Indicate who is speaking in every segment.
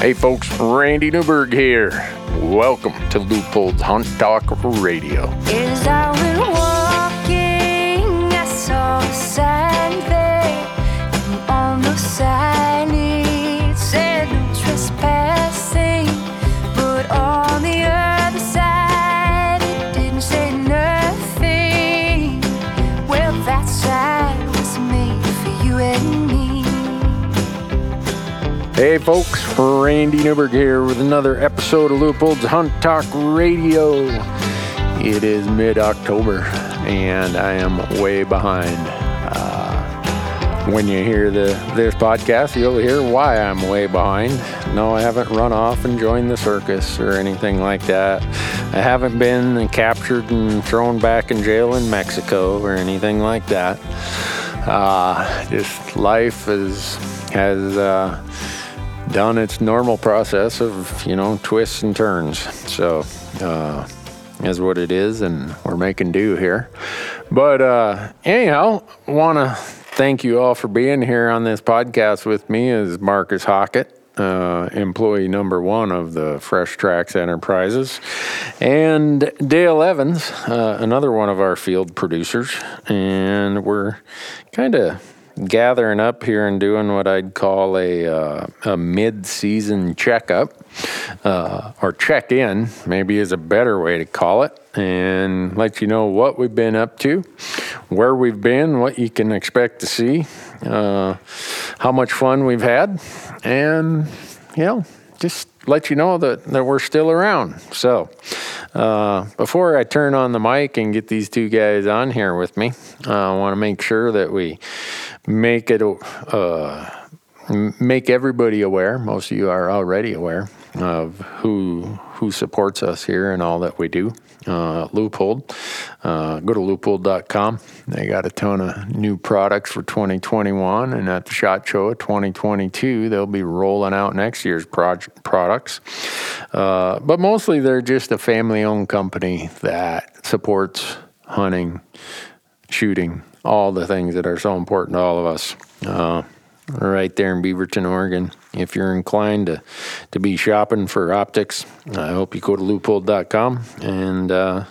Speaker 1: Hey folks, Randy Newberg here. Welcome to Leupold's Hunt Talk Radio.
Speaker 2: As I went walking, I saw a. On the sign
Speaker 1: Hey folks, Randy Newberg here with another episode of Leupold's Hunt Talk Radio. It is mid October and I am way behind. Uh, when you hear the this podcast, you'll hear why I'm way behind. No, I haven't run off and joined the circus or anything like that. I haven't been captured and thrown back in jail in Mexico or anything like that. Uh, just life is has uh, done its normal process of you know twists and turns. So uh, is what it is, and we're making do here. But uh, anyhow, want to thank you all for being here on this podcast with me. Is Marcus Hockett. Uh, employee number one of the Fresh Tracks Enterprises, and Dale Evans, uh, another one of our field producers, and we're kind of gathering up here and doing what I'd call a, uh, a mid season checkup uh, or check in, maybe is a better way to call it, and let you know what we've been up to, where we've been, what you can expect to see, uh, how much fun we've had, and, you know, just let you know that, that we're still around. So, uh, before I turn on the mic and get these two guys on here with me, uh, I want to make sure that we make it uh, make everybody aware. Most of you are already aware of who who supports us here and all that we do. Uh, Leupold. Uh, go to leupold.com. They got a ton of new products for 2021, and at the Shot Show of 2022, they'll be rolling out next year's products. Uh, but mostly, they're just a family-owned company that supports hunting, shooting, all the things that are so important to all of us. Uh, right there in Beaverton, Oregon. If you're inclined to, to be shopping for optics, I hope you go to leupold.com and uh,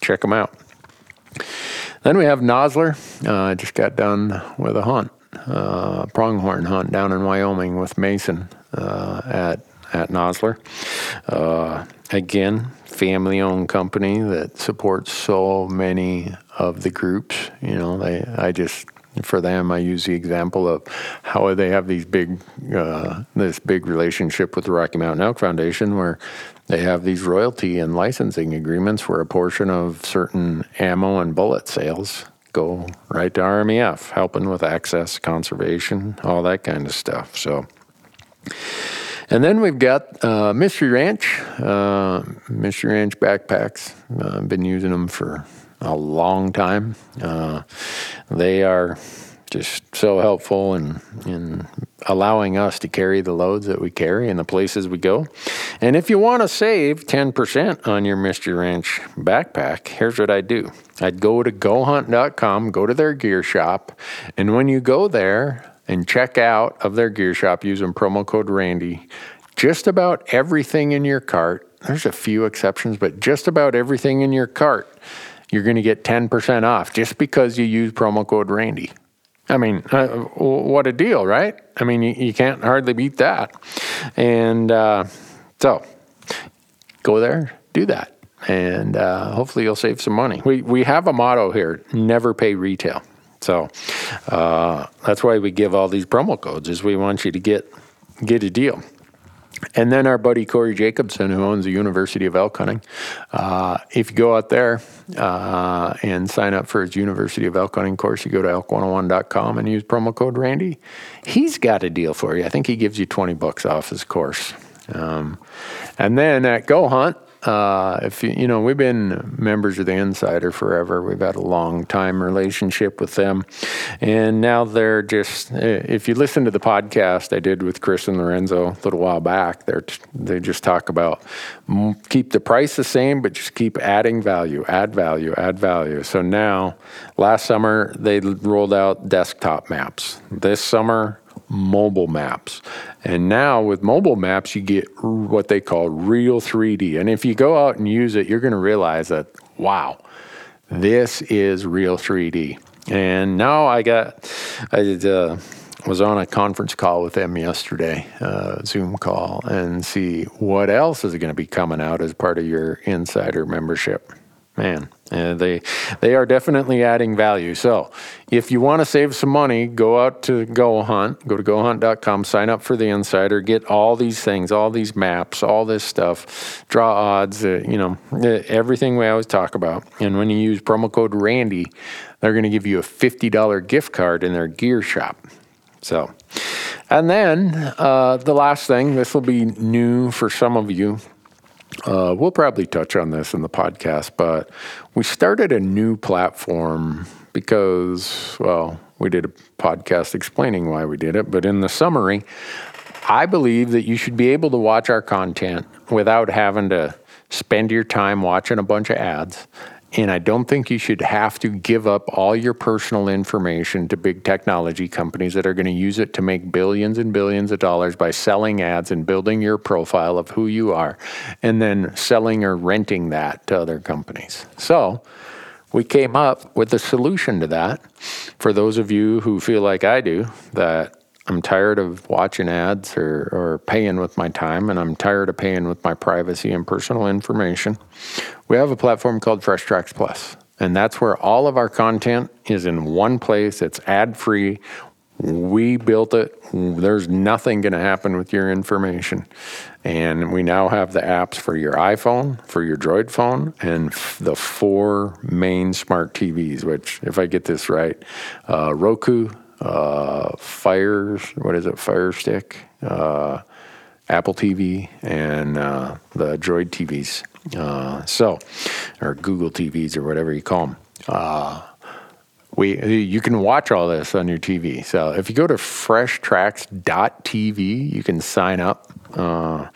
Speaker 1: check them out. Then we have Nosler. Uh, I just got done with a hunt, uh, pronghorn hunt down in Wyoming with Mason uh, at at Nosler. Uh, again, family owned company that supports so many of the groups. You know, they I just for them I use the example of how they have these big uh, this big relationship with the Rocky Mountain Elk Foundation where they have these royalty and licensing agreements where a portion of certain ammo and bullet sales go right to RMEF, helping with access, conservation, all that kind of stuff. So and then we've got uh, Mystery Ranch, uh, Mystery Ranch backpacks. Uh, I've been using them for a long time. Uh, they are just so helpful in, in allowing us to carry the loads that we carry in the places we go. And if you want to save 10% on your Mystery Ranch backpack, here's what I'd do I'd go to gohunt.com, go to their gear shop, and when you go there, and check out of their gear shop using promo code Randy. Just about everything in your cart, there's a few exceptions, but just about everything in your cart, you're going to get 10% off just because you use promo code Randy. I mean, uh, what a deal, right? I mean, you, you can't hardly beat that. And uh, so go there, do that. And uh, hopefully you'll save some money. We, we have a motto here never pay retail. So uh, that's why we give all these promo codes is we want you to get get a deal. And then our buddy Corey Jacobson, who owns the University of Elk Hunting, uh, if you go out there uh, and sign up for his University of Elk Hunting course, you go to elk101.com and use promo code Randy. He's got a deal for you. I think he gives you 20 bucks off his course. Um, and then at Go Hunt, uh, if you, you know, we've been members of the Insider forever. We've had a long time relationship with them, and now they're just. If you listen to the podcast I did with Chris and Lorenzo a little while back, they're they just talk about keep the price the same, but just keep adding value, add value, add value. So now, last summer they rolled out desktop maps. This summer, mobile maps. And now with mobile maps, you get what they call real 3D. And if you go out and use it, you're going to realize that, wow, this is real 3D. And now I got, I uh, was on a conference call with them yesterday, uh, Zoom call, and see what else is going to be coming out as part of your insider membership. Man, uh, they they are definitely adding value. So, if you want to save some money, go out to Go Hunt. Go to GoHunt.com. Sign up for the Insider. Get all these things, all these maps, all this stuff. Draw odds. Uh, you know uh, everything we always talk about. And when you use promo code Randy, they're going to give you a fifty dollar gift card in their gear shop. So, and then uh, the last thing. This will be new for some of you. Uh, we'll probably touch on this in the podcast, but we started a new platform because, well, we did a podcast explaining why we did it. But in the summary, I believe that you should be able to watch our content without having to spend your time watching a bunch of ads. And I don't think you should have to give up all your personal information to big technology companies that are going to use it to make billions and billions of dollars by selling ads and building your profile of who you are and then selling or renting that to other companies. So, we came up with a solution to that for those of you who feel like I do that I'm tired of watching ads or, or paying with my time, and I'm tired of paying with my privacy and personal information. We have a platform called Fresh Tracks Plus, and that's where all of our content is in one place. It's ad free. We built it. There's nothing going to happen with your information. And we now have the apps for your iPhone, for your Droid phone, and the four main smart TVs, which, if I get this right, uh, Roku, uh, Fire, what is it, Fire Stick, uh, Apple TV, and uh, the Droid TVs. Uh, so, or Google TVs, or whatever you call them. Uh, we you can watch all this on your TV. So if you go to freshtracks.tv, you can sign up for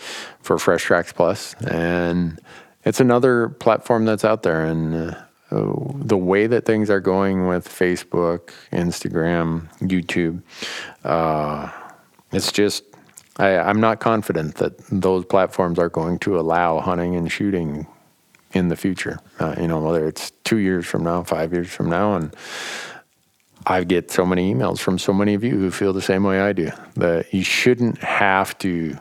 Speaker 1: Fresh Tracks Plus, and it's another platform that's out there. And the way that things are going with Facebook, Instagram, YouTube, uh, it's just I, I'm not confident that those platforms are going to allow hunting and shooting in the future. Uh, you know, whether it's two years from now, five years from now, and I get so many emails from so many of you who feel the same way I do that you shouldn't have to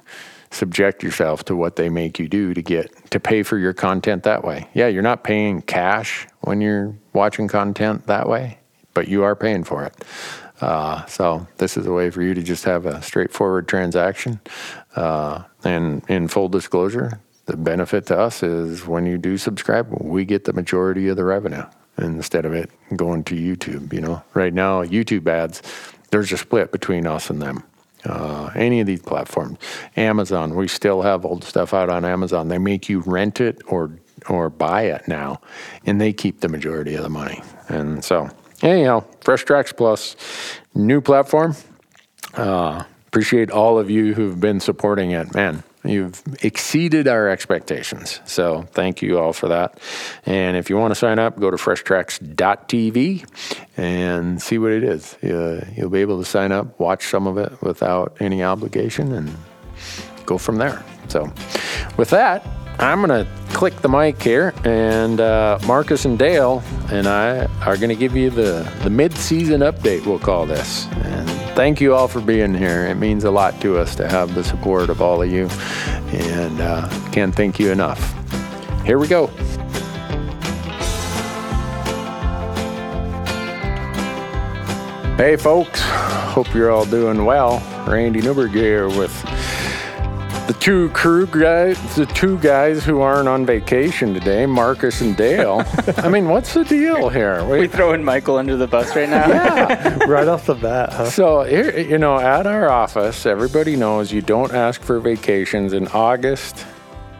Speaker 1: subject yourself to what they make you do to get to pay for your content that way. Yeah, you're not paying cash when you're watching content that way, but you are paying for it. Uh, so this is a way for you to just have a straightforward transaction. Uh, and in full disclosure, the benefit to us is when you do subscribe, we get the majority of the revenue instead of it going to YouTube. You know, right now YouTube ads, there's a split between us and them. Uh, any of these platforms, Amazon, we still have old stuff out on Amazon. They make you rent it or or buy it now, and they keep the majority of the money. And so, anyhow, Fresh Tracks Plus, new platform. Uh, appreciate all of you who've been supporting it. Man, you've exceeded our expectations. So thank you all for that. And if you want to sign up, go to freshtracks.tv and see what it is. Uh, you'll be able to sign up, watch some of it without any obligation, and go from there. So with that, I'm going to click the mic here, and uh, Marcus and Dale and I are going to give you the, the mid season update, we'll call this. And thank you all for being here. It means a lot to us to have the support of all of you, and uh, can't thank you enough. Here we go. Hey, folks. Hope you're all doing well. Randy Newberg here with the two crew guys, the two guys who aren't on vacation today, Marcus and Dale. I mean, what's the deal here?
Speaker 3: We
Speaker 1: Wait,
Speaker 3: throwing Michael under the bus right now?
Speaker 1: yeah.
Speaker 4: right off the bat, huh?
Speaker 1: So here, you know, at our office, everybody knows you don't ask for vacations in August,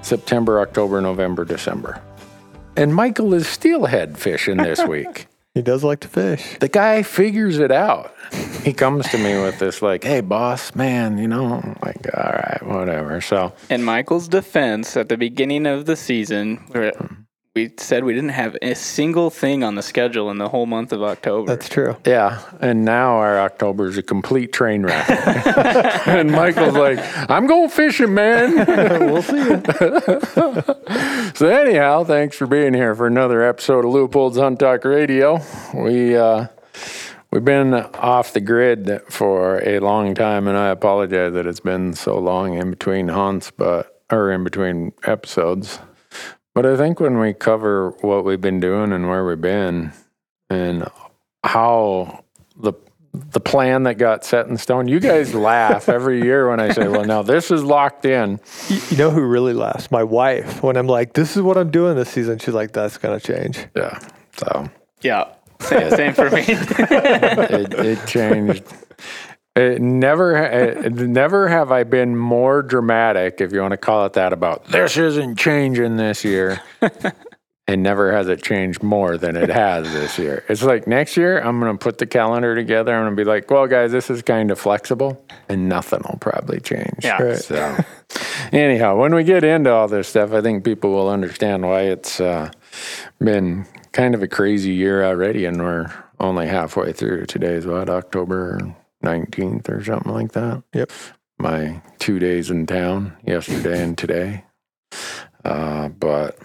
Speaker 1: September, October, November, December. And Michael is steelhead fishing this week.
Speaker 4: He does like to fish.
Speaker 1: the guy figures it out. He comes to me with this, like, hey, boss, man, you know, I'm like, all right, whatever. So,
Speaker 3: In Michael's defense, at the beginning of the season, we were- we said we didn't have a single thing on the schedule in the whole month of October.
Speaker 4: That's true.
Speaker 1: Yeah, and now our October is a complete train wreck. and Michael's like, "I'm going fishing, man."
Speaker 4: we'll see. You.
Speaker 1: so anyhow, thanks for being here for another episode of Leupold's Hunt Talk Radio. We uh, we've been off the grid for a long time, and I apologize that it's been so long in between hunts, but or in between episodes. But I think when we cover what we've been doing and where we've been, and how the the plan that got set in stone. You guys laugh every year when I say, "Well, now this is locked in."
Speaker 4: You, you know who really laughs? My wife. When I'm like, "This is what I'm doing this season," she's like, "That's gonna change."
Speaker 1: Yeah. So
Speaker 3: yeah, same, same for me.
Speaker 1: it, it changed. It never, it, never have I been more dramatic, if you want to call it that, about this isn't changing this year. and never has it changed more than it has this year. It's like next year, I'm going to put the calendar together. I'm going to be like, well, guys, this is kind of flexible, and nothing will probably change.
Speaker 3: Yeah.
Speaker 4: Right.
Speaker 1: So, anyhow, when we get into all this stuff, I think people will understand why it's uh, been kind of a crazy year already, and we're only halfway through. Today's what October 19th or something like that.
Speaker 4: Yep.
Speaker 1: My two days in town, yesterday and today. Uh, but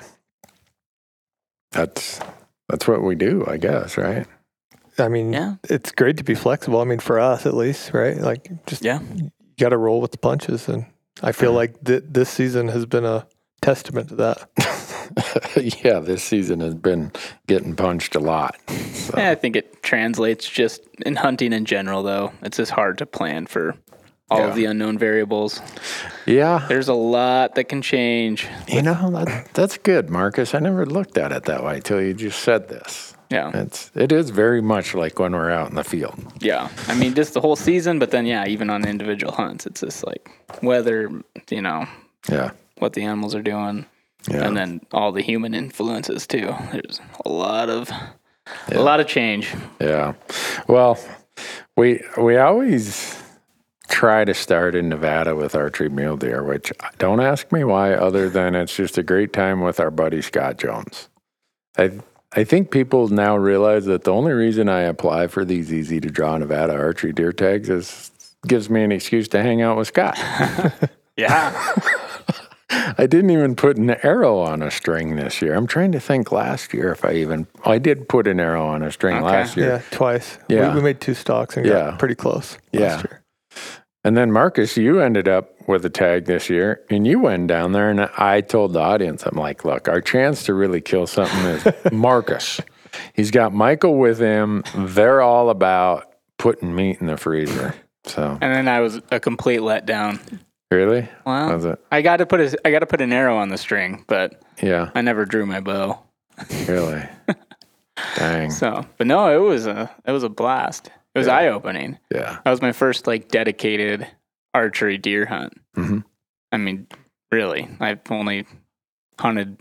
Speaker 1: that's that's what we do, I guess, right?
Speaker 4: I mean,
Speaker 3: Yeah.
Speaker 4: it's great to be flexible. I mean, for us at least, right? Like, just
Speaker 3: yeah,
Speaker 4: you got to roll with the punches, and I feel
Speaker 1: Yeah.
Speaker 4: like th- this season has been a testament to that.
Speaker 1: yeah, this season has been getting punched a lot. So,
Speaker 3: Yeah, I think it translates just in hunting in general, though. It's just hard to plan for all
Speaker 1: Yeah.
Speaker 3: of the unknown variables.
Speaker 1: yeah,
Speaker 3: There's a lot that can change.
Speaker 1: you know that, that's good, Marcus. I never looked at it that way till you just said this.
Speaker 3: Yeah.
Speaker 1: It's it is very much like when we're out in the field.
Speaker 3: Yeah. I mean, just the whole season, but then, yeah, even on individual hunts, it's just like weather, you know,
Speaker 1: Yeah,
Speaker 3: what the animals are doing,
Speaker 1: yeah,
Speaker 3: and then all the human influences, too. There's a lot of. A lot of change.
Speaker 1: yeah. Well, we we always try to start in Nevada with archery mule deer, which don't ask me why, other than it's just a great time with our buddy Scott Jones. I I think people now realize that the only reason I apply for these easy to draw Nevada archery deer tags is gives me an excuse to hang out with Scott.
Speaker 3: Yeah.
Speaker 1: I didn't even put an arrow on a string this year. I'm trying to think last year if I even I did put an arrow on a string
Speaker 3: Okay.
Speaker 1: last year.
Speaker 4: Yeah, twice.
Speaker 1: Yeah.
Speaker 4: We, we made two stocks and
Speaker 1: Yeah.
Speaker 4: got pretty close.
Speaker 1: Yeah.
Speaker 4: Year.
Speaker 1: And then Marcus, you ended up with a tag this year, and you went down there, and I told the audience, I'm like, look, our chance to really kill something is Marcus. He's got Michael with him. They're all about putting meat in the freezer. So
Speaker 3: and then I was a complete letdown.
Speaker 1: Really,
Speaker 3: Wow.
Speaker 1: it?
Speaker 3: I got to put a, I got to put an arrow on the string, but
Speaker 1: Yeah,
Speaker 3: I never drew my bow.
Speaker 1: really. Dang.
Speaker 3: So, but no, it was a it was a blast. It was
Speaker 1: Yeah.
Speaker 3: eye opening.
Speaker 1: Yeah.
Speaker 3: That was my first like dedicated archery deer hunt.
Speaker 1: Mhm.
Speaker 3: I mean, really, I've only hunted,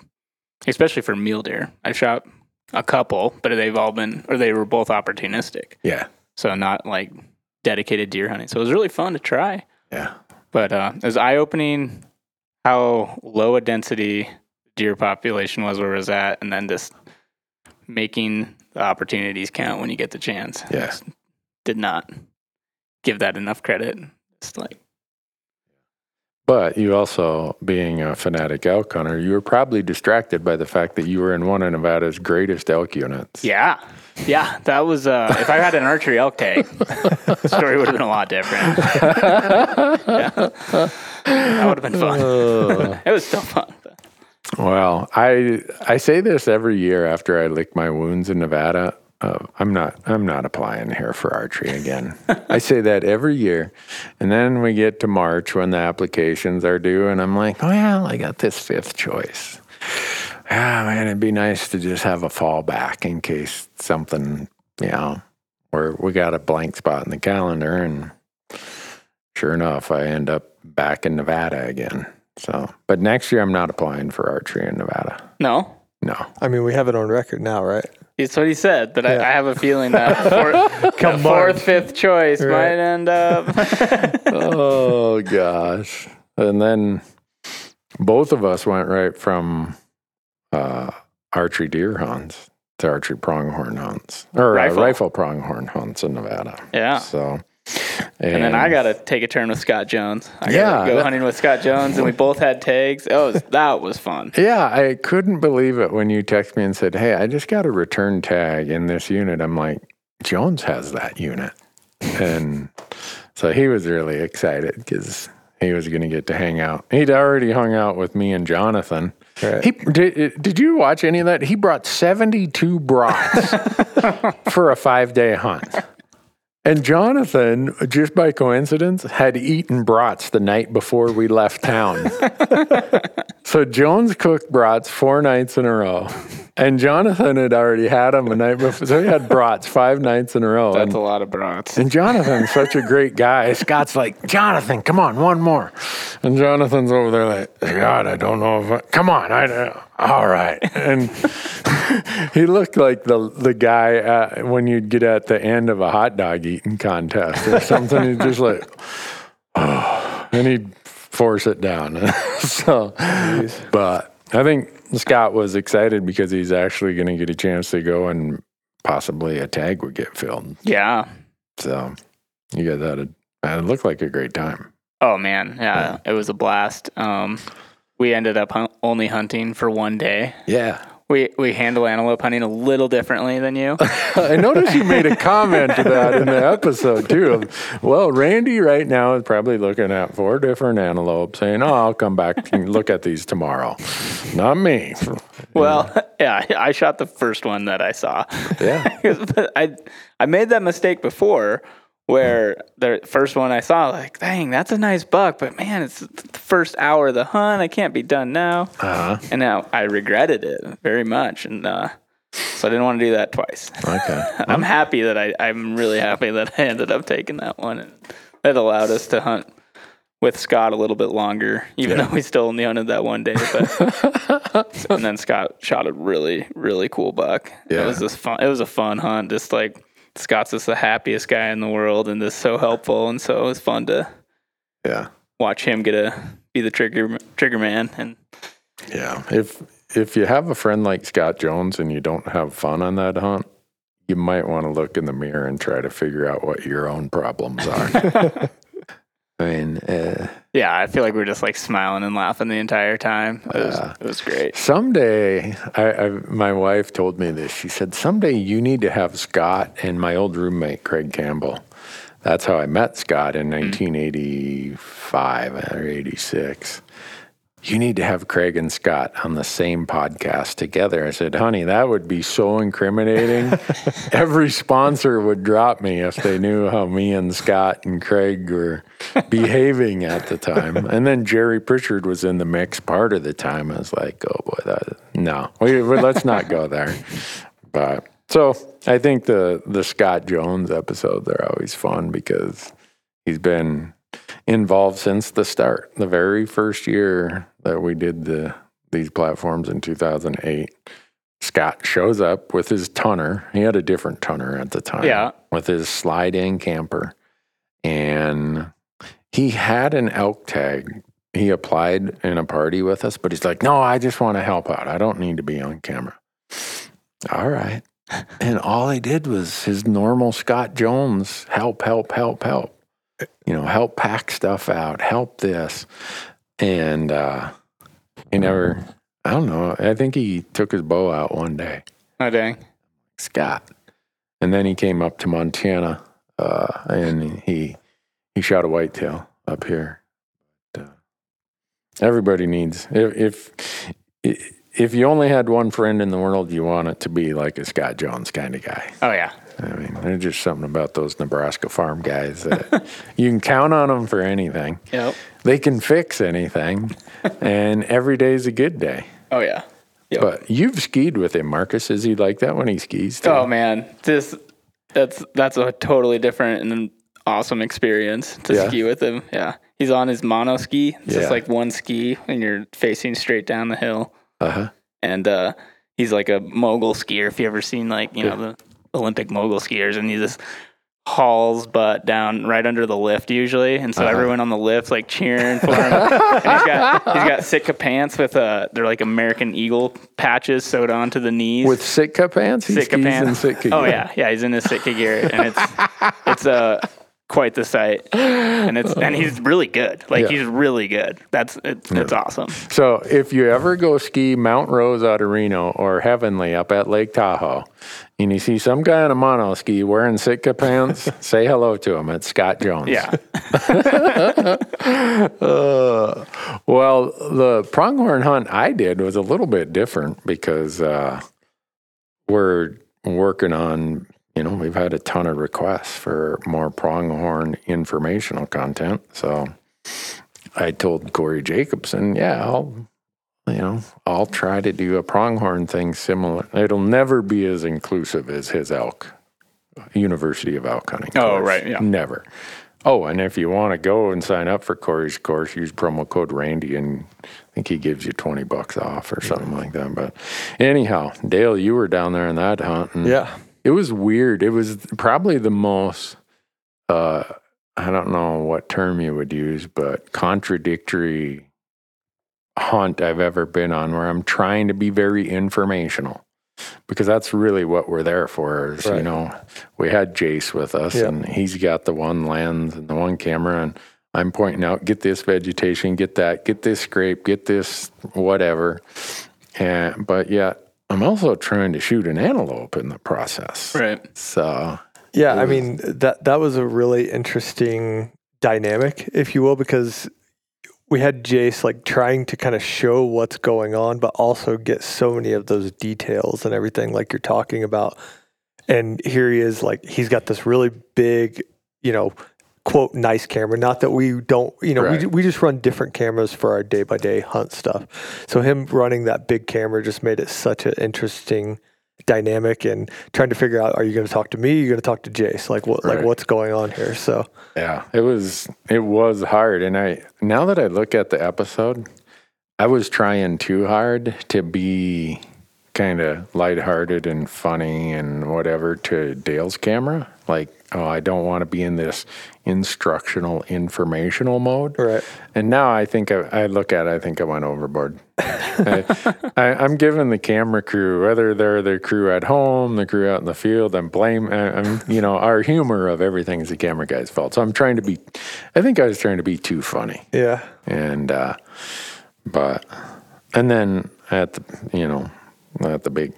Speaker 3: especially for mule deer. I shot a couple, but they've all been, or they were both opportunistic.
Speaker 1: Yeah.
Speaker 3: So not like dedicated deer hunting. So it was really fun to try.
Speaker 1: Yeah.
Speaker 3: But uh, it was eye opening how low a density deer population was where it was at, and then just making the opportunities count when you get the chance.
Speaker 1: Yeah.
Speaker 3: Did not give that enough credit. It's like,
Speaker 1: But you also, being a fanatic elk hunter, you were probably distracted by the fact that you were in one of Nevada's greatest elk units.
Speaker 3: yeah, yeah, that was. Uh, if I had an archery elk tag, the story would have been a lot different. Yeah. That would have been fun. it was still fun.
Speaker 1: Well, I I say this every year after I lick my wounds in Nevada. Uh, I'm not I'm not applying here for archery again. I say that every year, and then we get to March when the applications are due, and I'm like, well, I got this fifth choice. Ah, man, it'd be nice to just have a fallback in case something, you know, or we got a blank spot in the calendar, and sure enough, I end up back in Nevada again. So, but next year I'm not applying for archery in Nevada.
Speaker 3: No,
Speaker 1: No.
Speaker 4: I mean, we have it on record now, right?
Speaker 3: That's what he said, but I,
Speaker 4: Yeah.
Speaker 3: I have a feeling that fourth,
Speaker 4: Come
Speaker 3: the fourth, fifth choice
Speaker 4: Right.
Speaker 3: might end up.
Speaker 1: oh gosh. And then both of us went right from uh, archery deer hunts to archery pronghorn hunts or
Speaker 3: Rifle.
Speaker 1: uh, rifle pronghorn hunts in Nevada.
Speaker 3: Yeah.
Speaker 1: So,
Speaker 3: And then I got to take a turn with Scott Jones. I
Speaker 1: Yeah,
Speaker 3: go
Speaker 1: that-
Speaker 3: hunting with Scott Jones, and we both had tags. That was that was fun.
Speaker 1: Yeah, I couldn't believe it when you text me and said, "Hey, I just got a return tag in this unit." I'm like, "Jones has that unit," and so he was really excited because he was going to get to hang out. He'd already hung out with me and Jonathan.
Speaker 4: Right.
Speaker 1: He did. Did you watch any of that? He brought 72 brats for a five day hunt. And Jonathan, just by coincidence, had eaten brats the night before we left town. so Jones cooked brats four nights in a row. And Jonathan had already had them the night before. So he had brats five nights in a row.
Speaker 3: That's
Speaker 1: And,
Speaker 3: a lot of brats.
Speaker 1: and Jonathan's such a great guy. Scott's like, Jonathan, come on, one more. And Jonathan's over there like, God, I don't know if I, come on. I, all right. And he looked like the the guy uh, when you'd get at the end of a hot dog eating contest or something. He'd just like, oh, and he'd force it down. so, but I think Scott was excited because he's actually going to get a chance to go and possibly a tag would get filled.
Speaker 3: Yeah.
Speaker 1: So you guys had a, it looked like a great time.
Speaker 3: Oh man, yeah, it was a blast. Um, we ended up hun- only hunting for one day.
Speaker 1: Yeah.
Speaker 3: We we handle antelope hunting a little differently than you.
Speaker 1: I noticed you made a comment to that in the episode too. Of, well, Randy right now is probably looking at four different antelopes saying, Oh, I'll come back and look at these tomorrow. Not me.
Speaker 3: well, yeah, I shot the first one that I saw.
Speaker 1: Yeah.
Speaker 3: I I made that mistake before where the first one I saw like, dang, that's a nice buck, but man, it's the first hour of the hunt. I can't be done now.
Speaker 1: Uh huh.
Speaker 3: And now I regretted it very much, and uh, so I didn't want to do that twice.
Speaker 1: Okay.
Speaker 3: I'm happy that I I'm really happy that I ended up taking that one, and that allowed us to hunt with Scott a little bit longer, even
Speaker 1: Yeah.
Speaker 3: though we still only hunted that one day. But and then Scott shot a really really cool buck.
Speaker 1: Yeah.
Speaker 3: It was this fun. It was a fun hunt. Just like Scott's just the happiest guy in the world, and just so helpful, and so it was fun to
Speaker 1: Yeah.
Speaker 3: watch him get a be the trigger trigger man. And
Speaker 1: Yeah. If if you have a friend like Scott Jones and you don't have fun on that hunt, you might want to look in the mirror and try to figure out what your own problems are. I mean, uh,
Speaker 3: yeah, I feel like we were just like smiling and laughing the entire time. It was it was great.
Speaker 1: Someday, I, I, my wife told me this. She said, Someday you need to have Scott and my old roommate, Craig Campbell. That's how I met Scott in mm. 1985 or 86. You need to have Craig and Scott on the same podcast together. I said, honey, that would be so incriminating. Every sponsor would drop me if they knew how me and Scott and Craig were behaving at the time. And then Jerry Pritchard was in the mix part of the time. I was like, oh boy, that, no, we, we, let's not go there. But so I think the the Scott Jones episodes are always fun because he's been involved since the start. The very first year that we did the these platforms in 2008, Scott shows up with his tonner. He had a different tonner at the time.
Speaker 3: Yeah.
Speaker 1: With his slide in camper. And he had an elk tag. He applied in a party with us, but he's like, no, I just want to help out. I don't need to be on camera. All right. And all he did was his normal Scott Jones help, help, help, help. You know, help pack stuff out, help this. And uh, he never, I don't know, I think he took his bow out one day,
Speaker 3: Oh dang.
Speaker 1: Scott. And then he came up to Montana uh, and he he shot a whitetail up here. But, uh, everybody needs, if, if, if you only had one friend in the world, you want it to be like a Scott Jones kind of guy.
Speaker 3: Oh yeah.
Speaker 1: I mean, there's just something about those Nebraska farm guys that you can count on them for anything.
Speaker 3: Yep.
Speaker 1: They can fix anything, and every day's a good day.
Speaker 3: Oh yeah. Yep.
Speaker 1: But you've skied with him, Marcus. Is he like that when he skis? Too?
Speaker 3: Oh man, this that's that's a totally different and awesome experience to
Speaker 1: Yeah.
Speaker 3: ski with him. Yeah, he's on his mono ski. It's
Speaker 1: Yeah.
Speaker 3: just like one ski, and you're facing straight down the hill.
Speaker 1: Uh-huh.
Speaker 3: And uh, he's like a mogul skier. If you ever seen like you know the Olympic mogul skiers, and he just hauls butt down right under the lift usually, and so everyone on the lift like cheering for him. and he's got he's got Sitka pants with uh they're like American Eagle patches sewed onto the knees.
Speaker 1: With Sitka pants?
Speaker 3: Sitka pants.
Speaker 1: Sitka
Speaker 3: oh yeah, yeah, he's in his Sitka gear, and it's it's uh, quite the sight, and it's and he's really good. Like
Speaker 1: Yeah.
Speaker 3: he's really good. That's it's, it's awesome.
Speaker 1: So if you ever go ski Mount Rose out of Reno or Heavenly up at Lake Tahoe, and you see some guy on a mono ski wearing Sitka pants, say hello to him. It's Scott Jones.
Speaker 3: Yeah,
Speaker 1: Uh, well, the pronghorn hunt I did was a little bit different because uh, we're working on, you know, we've had a ton of requests for more pronghorn informational content. So I told Corey Jacobson, yeah, I'll, you know, I'll try to do a pronghorn thing similar. It'll never be as inclusive as his elk, University of Elk Hunting.
Speaker 3: Oh, right, yeah.
Speaker 1: Never. Oh, and if you want to go and sign up for Corey's course, use promo code Randy, and I think he gives you twenty bucks off or something like that. But anyhow, Dale, you were down there in that hunt, and
Speaker 4: Yeah.
Speaker 1: It was weird. It was probably the most, uh, I don't know what term you would use, but contradictory hunt I've ever been on where I'm trying to be very informational because that's really what we're there for. Is, You know, we had Jace with us
Speaker 4: Yeah.
Speaker 1: and he's got the one lens and the one camera and I'm pointing out, get this vegetation, get that, get this scrape, get this whatever. And, but yet I'm also trying to shoot an antelope in the process.
Speaker 3: right.
Speaker 1: So
Speaker 4: Yeah, I mean that that was a really interesting dynamic, if you will, because we had Jace like trying to kind of show what's going on, but also get so many of those details and everything like you're talking about. And here he is, like he's got this really big, you know, quote nice camera. Not that we don't, you know,
Speaker 1: Right.
Speaker 4: we we just run different cameras for our day by day hunt stuff. So him running that big camera just made it such an interesting dynamic and trying to figure out are you going to talk to me? Are you going to talk to Jace? Like what?
Speaker 1: Right.
Speaker 4: Like what's going on here? So
Speaker 1: Yeah, it was it was hard, and I now that I look at the episode, I was trying too hard to be kind of lighthearted and funny and whatever to Dale's camera. Like, oh, I don't want to be in this instructional, informational mode.
Speaker 4: right,
Speaker 1: And now I think I, I look at it, I think I went overboard. I, I'm giving the camera crew, whether they're the crew at home, the crew out in the field, I'm blame, I- I'm, you know, our humor of everything is the camera guy's fault. So I'm trying to be, I think I was trying to be too funny.
Speaker 4: yeah,
Speaker 1: And, uh, but, and then at the, you know, at the big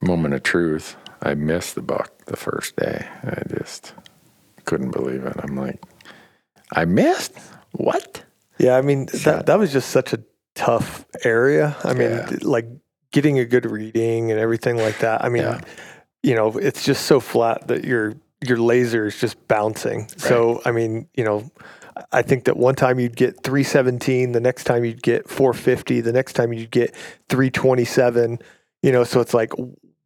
Speaker 1: moment of truth, I missed the buck the first day. I just couldn't believe it. I'm like, I missed? What?
Speaker 4: yeah. I mean that that was just such a tough area. I mean,
Speaker 1: Yeah.
Speaker 4: like getting a good reading and everything like that. I mean,
Speaker 1: Yeah.
Speaker 4: you know, it's just so flat that your your laser is just bouncing. So I mean, you know. I think that one time you'd get 317, the next time you'd get 450, the next time you'd get 327, you know, so it's like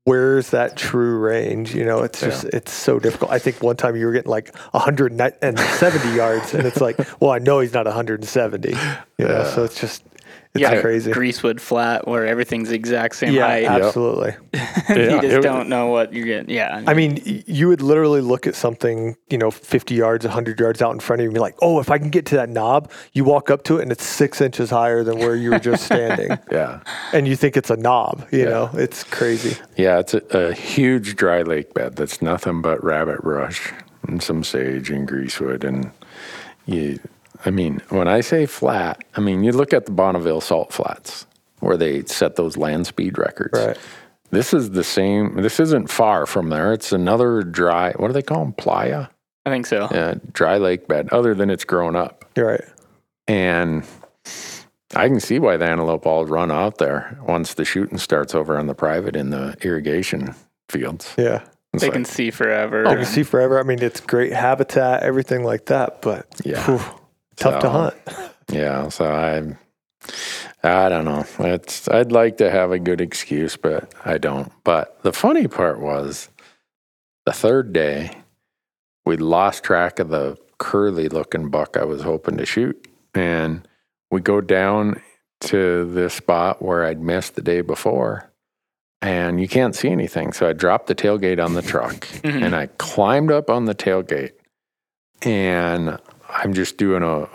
Speaker 4: where's that true range? You know, it's just it's so difficult. I think one time you were getting like 170 yards and it's like, well, I know he's not 170. You know, so it's just it's
Speaker 3: yeah,
Speaker 4: crazy.
Speaker 3: Greasewood flat where everything's the exact same
Speaker 4: Yeah,
Speaker 3: height.
Speaker 4: absolutely.
Speaker 3: you just
Speaker 1: it-
Speaker 3: don't know what you're getting. Yeah,
Speaker 4: I mean, y- you would literally look at something, you know, 50 yards, 100 yards out in front of you and be like, oh, if I can get to that knob, you walk up to it and it's six inches higher than where you were just standing.
Speaker 1: Yeah.
Speaker 4: and you think it's a knob, you know, it's crazy.
Speaker 1: Yeah, it's a, a huge dry lake bed that's nothing but rabbit brush and some sage and greasewood. And you, I mean, when I say flat, I mean, you look at the Bonneville salt flats where they set those land speed records.
Speaker 4: Right.
Speaker 1: This is the same, this isn't far from there. It's another dry, what do they call them? Playa?
Speaker 3: I think so.
Speaker 1: Yeah, dry lake bed, other than it's grown up.
Speaker 4: You're right.
Speaker 1: And I can see why the antelope all run out there once the shooting starts over on the private in the irrigation fields.
Speaker 4: Yeah.
Speaker 1: It's
Speaker 3: They
Speaker 1: like,
Speaker 3: can see forever.
Speaker 4: I can see forever. I mean, it's great habitat, everything like that, but
Speaker 1: Yeah.
Speaker 4: phew, tough to hunt.
Speaker 1: Yeah, so I, I don't know. It's I'd like to have a good excuse, but I don't. But the funny part was, the third day, we lost track of the curly looking buck I was hoping to shoot, and we go down to this spot where I'd missed the day before, and you can't see anything. So I dropped the tailgate on the truck and I climbed up on the tailgate and I'm just doing a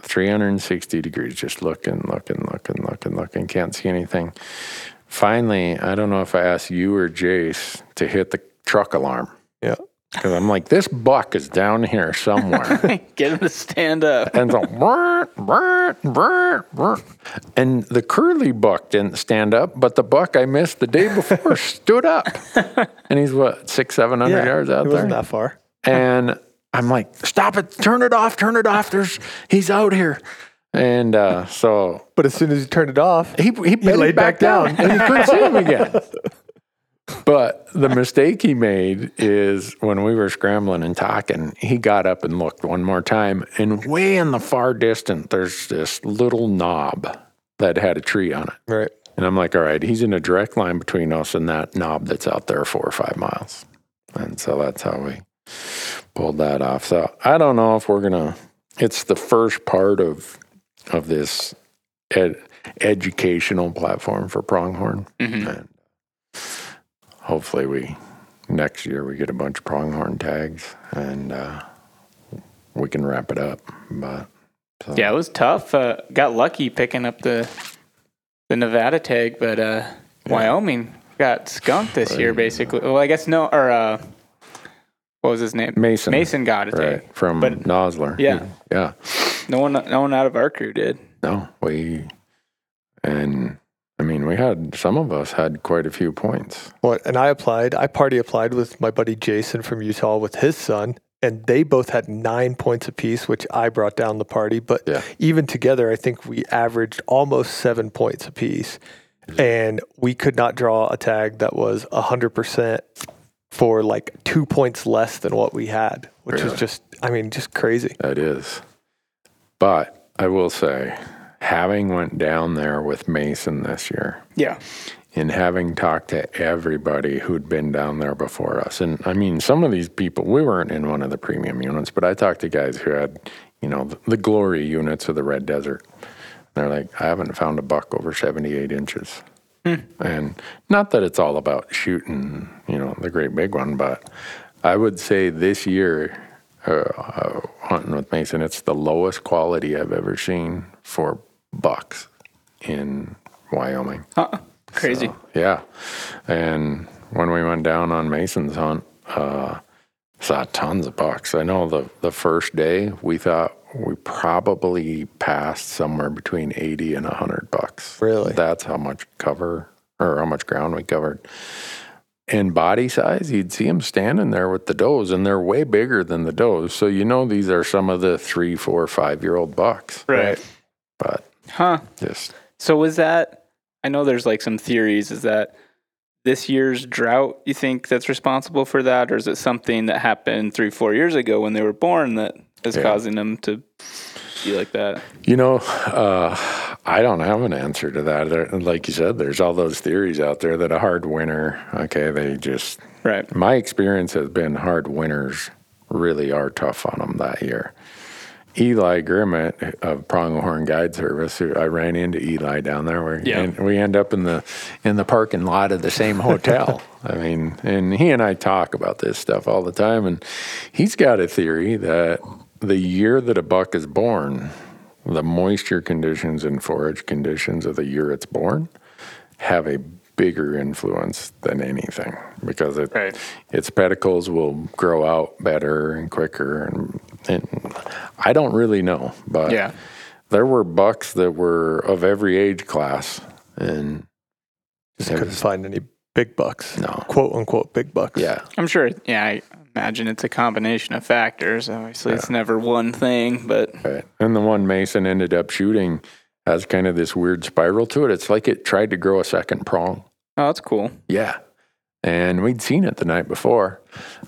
Speaker 1: 360 degrees, just looking, looking, looking, looking, looking, can't see anything. Finally, I don't know if I asked you or Jace to hit the truck alarm
Speaker 4: Yeah.
Speaker 1: because I'm like, this buck is down here somewhere.
Speaker 3: Get him to stand up.
Speaker 1: and so, "Brr, brr, brr, brr." and the curly buck didn't stand up, but the buck I missed the day before stood up. And he's what, six, seven hundred
Speaker 4: Yeah.
Speaker 1: yards out
Speaker 4: it
Speaker 1: there?
Speaker 4: wasn't that far.
Speaker 1: and I'm like, stop it, turn it off, turn it off. There's he's out here. And uh, so
Speaker 4: But as soon as you turned it off,
Speaker 1: he he, bedded
Speaker 4: laid back down.
Speaker 1: and you couldn't see him again. But the mistake he made is when we were scrambling and talking, he got up and looked one more time, and way in the far distance, there's this little knob that had a tree on it.
Speaker 4: right.
Speaker 1: And I'm like, all right, he's in a direct line between us and that knob that's out there four or five miles. And so that's how we pulled that off. So I don't know if we're gonna. It's the first part of of this ed, educational platform for pronghorn, and hopefully we next year we get a bunch of pronghorn tags and uh, we can wrap it up. But so,
Speaker 3: Yeah, it was tough. Uh, got lucky picking up the the Nevada tag, but uh, Wyoming got skunked this year, basically. Well, I guess no, or uh, what was his name?
Speaker 1: Mason.
Speaker 3: Mason got it. tag.
Speaker 1: right from
Speaker 3: But-
Speaker 1: Nosler.
Speaker 3: Yeah.
Speaker 1: yeah.
Speaker 3: No one, no one out of our crew did.
Speaker 1: No, we, and I mean, we had some of us had quite a few points.
Speaker 4: What? And I applied. I party applied with my buddy Jason from Utah with his son, and they both had nine points apiece, which I brought down the party. But
Speaker 1: Yeah.
Speaker 4: even together, I think we averaged almost seven points apiece, and we could not draw a tag that was hundred percent for like two points less than what we had, which
Speaker 1: Really?
Speaker 4: is just, I mean, just crazy.
Speaker 1: That is, but I will say, having went down there with Mason this year,
Speaker 3: Yeah.
Speaker 1: and having talked to everybody who'd been down there before us, and I mean, some of these people, we weren't in one of the premium units, but I talked to guys who had, you know, the, the glory units of the Red Desert. And They're like, I haven't found a buck over 78 inches. And not that it's all about shooting, you know, the great big one, but I would say this year, uh, uh, hunting with Mason, it's the lowest quality I've ever seen for bucks in Wyoming.
Speaker 3: Huh. Crazy.
Speaker 1: So, yeah. And when we went down on Mason's hunt, uh, saw tons of bucks. I know the, the first day we thought we probably passed somewhere between 80 and 100 bucks.
Speaker 4: Really?
Speaker 1: That's how much cover or how much ground we covered. And body size, you'd see them standing there with the does, and they're way bigger than the does. So you know these are some of the three, four, five year old bucks.
Speaker 3: Right.
Speaker 1: But
Speaker 3: Huh.
Speaker 1: just
Speaker 3: So was that? I know there's like some theories. Is that this year's drought? You think that's responsible for that, or is it something that happened three, four years ago when they were born that is
Speaker 1: Yeah.
Speaker 3: causing them to be like that?
Speaker 1: You know, uh, I don't have an answer to that. There, like you said, there's all those theories out there that a hard winter, okay, they just,
Speaker 3: Right.
Speaker 1: my experience has been hard winters really are tough on them that year. Eli Grimmett of Pronghorn Guide Service, who I ran into Eli down there, where
Speaker 3: Yeah.
Speaker 1: we end up in the in the parking lot of the same hotel. I mean, and he and I talk about this stuff all the time, and he's got a theory that the year that a buck is born, the moisture conditions and forage conditions of the year it's born have a bigger influence than anything because it,
Speaker 3: Right.
Speaker 1: its pedicles will grow out better and quicker. And, and I don't really know, but
Speaker 3: Yeah.
Speaker 1: there were bucks that were of every age class. And
Speaker 4: Just couldn't
Speaker 1: was-
Speaker 4: find any big bucks.
Speaker 1: No.
Speaker 4: Quote unquote big bucks.
Speaker 1: yeah,
Speaker 3: I'm sure. Yeah, I imagine it's a combination of factors. Obviously, it's never one thing, but
Speaker 1: right. And the one Mason ended up shooting has kind of this weird spiral to it. It's like it tried to grow a second prong.
Speaker 3: oh, that's cool.
Speaker 1: Yeah. And we'd seen it the night before.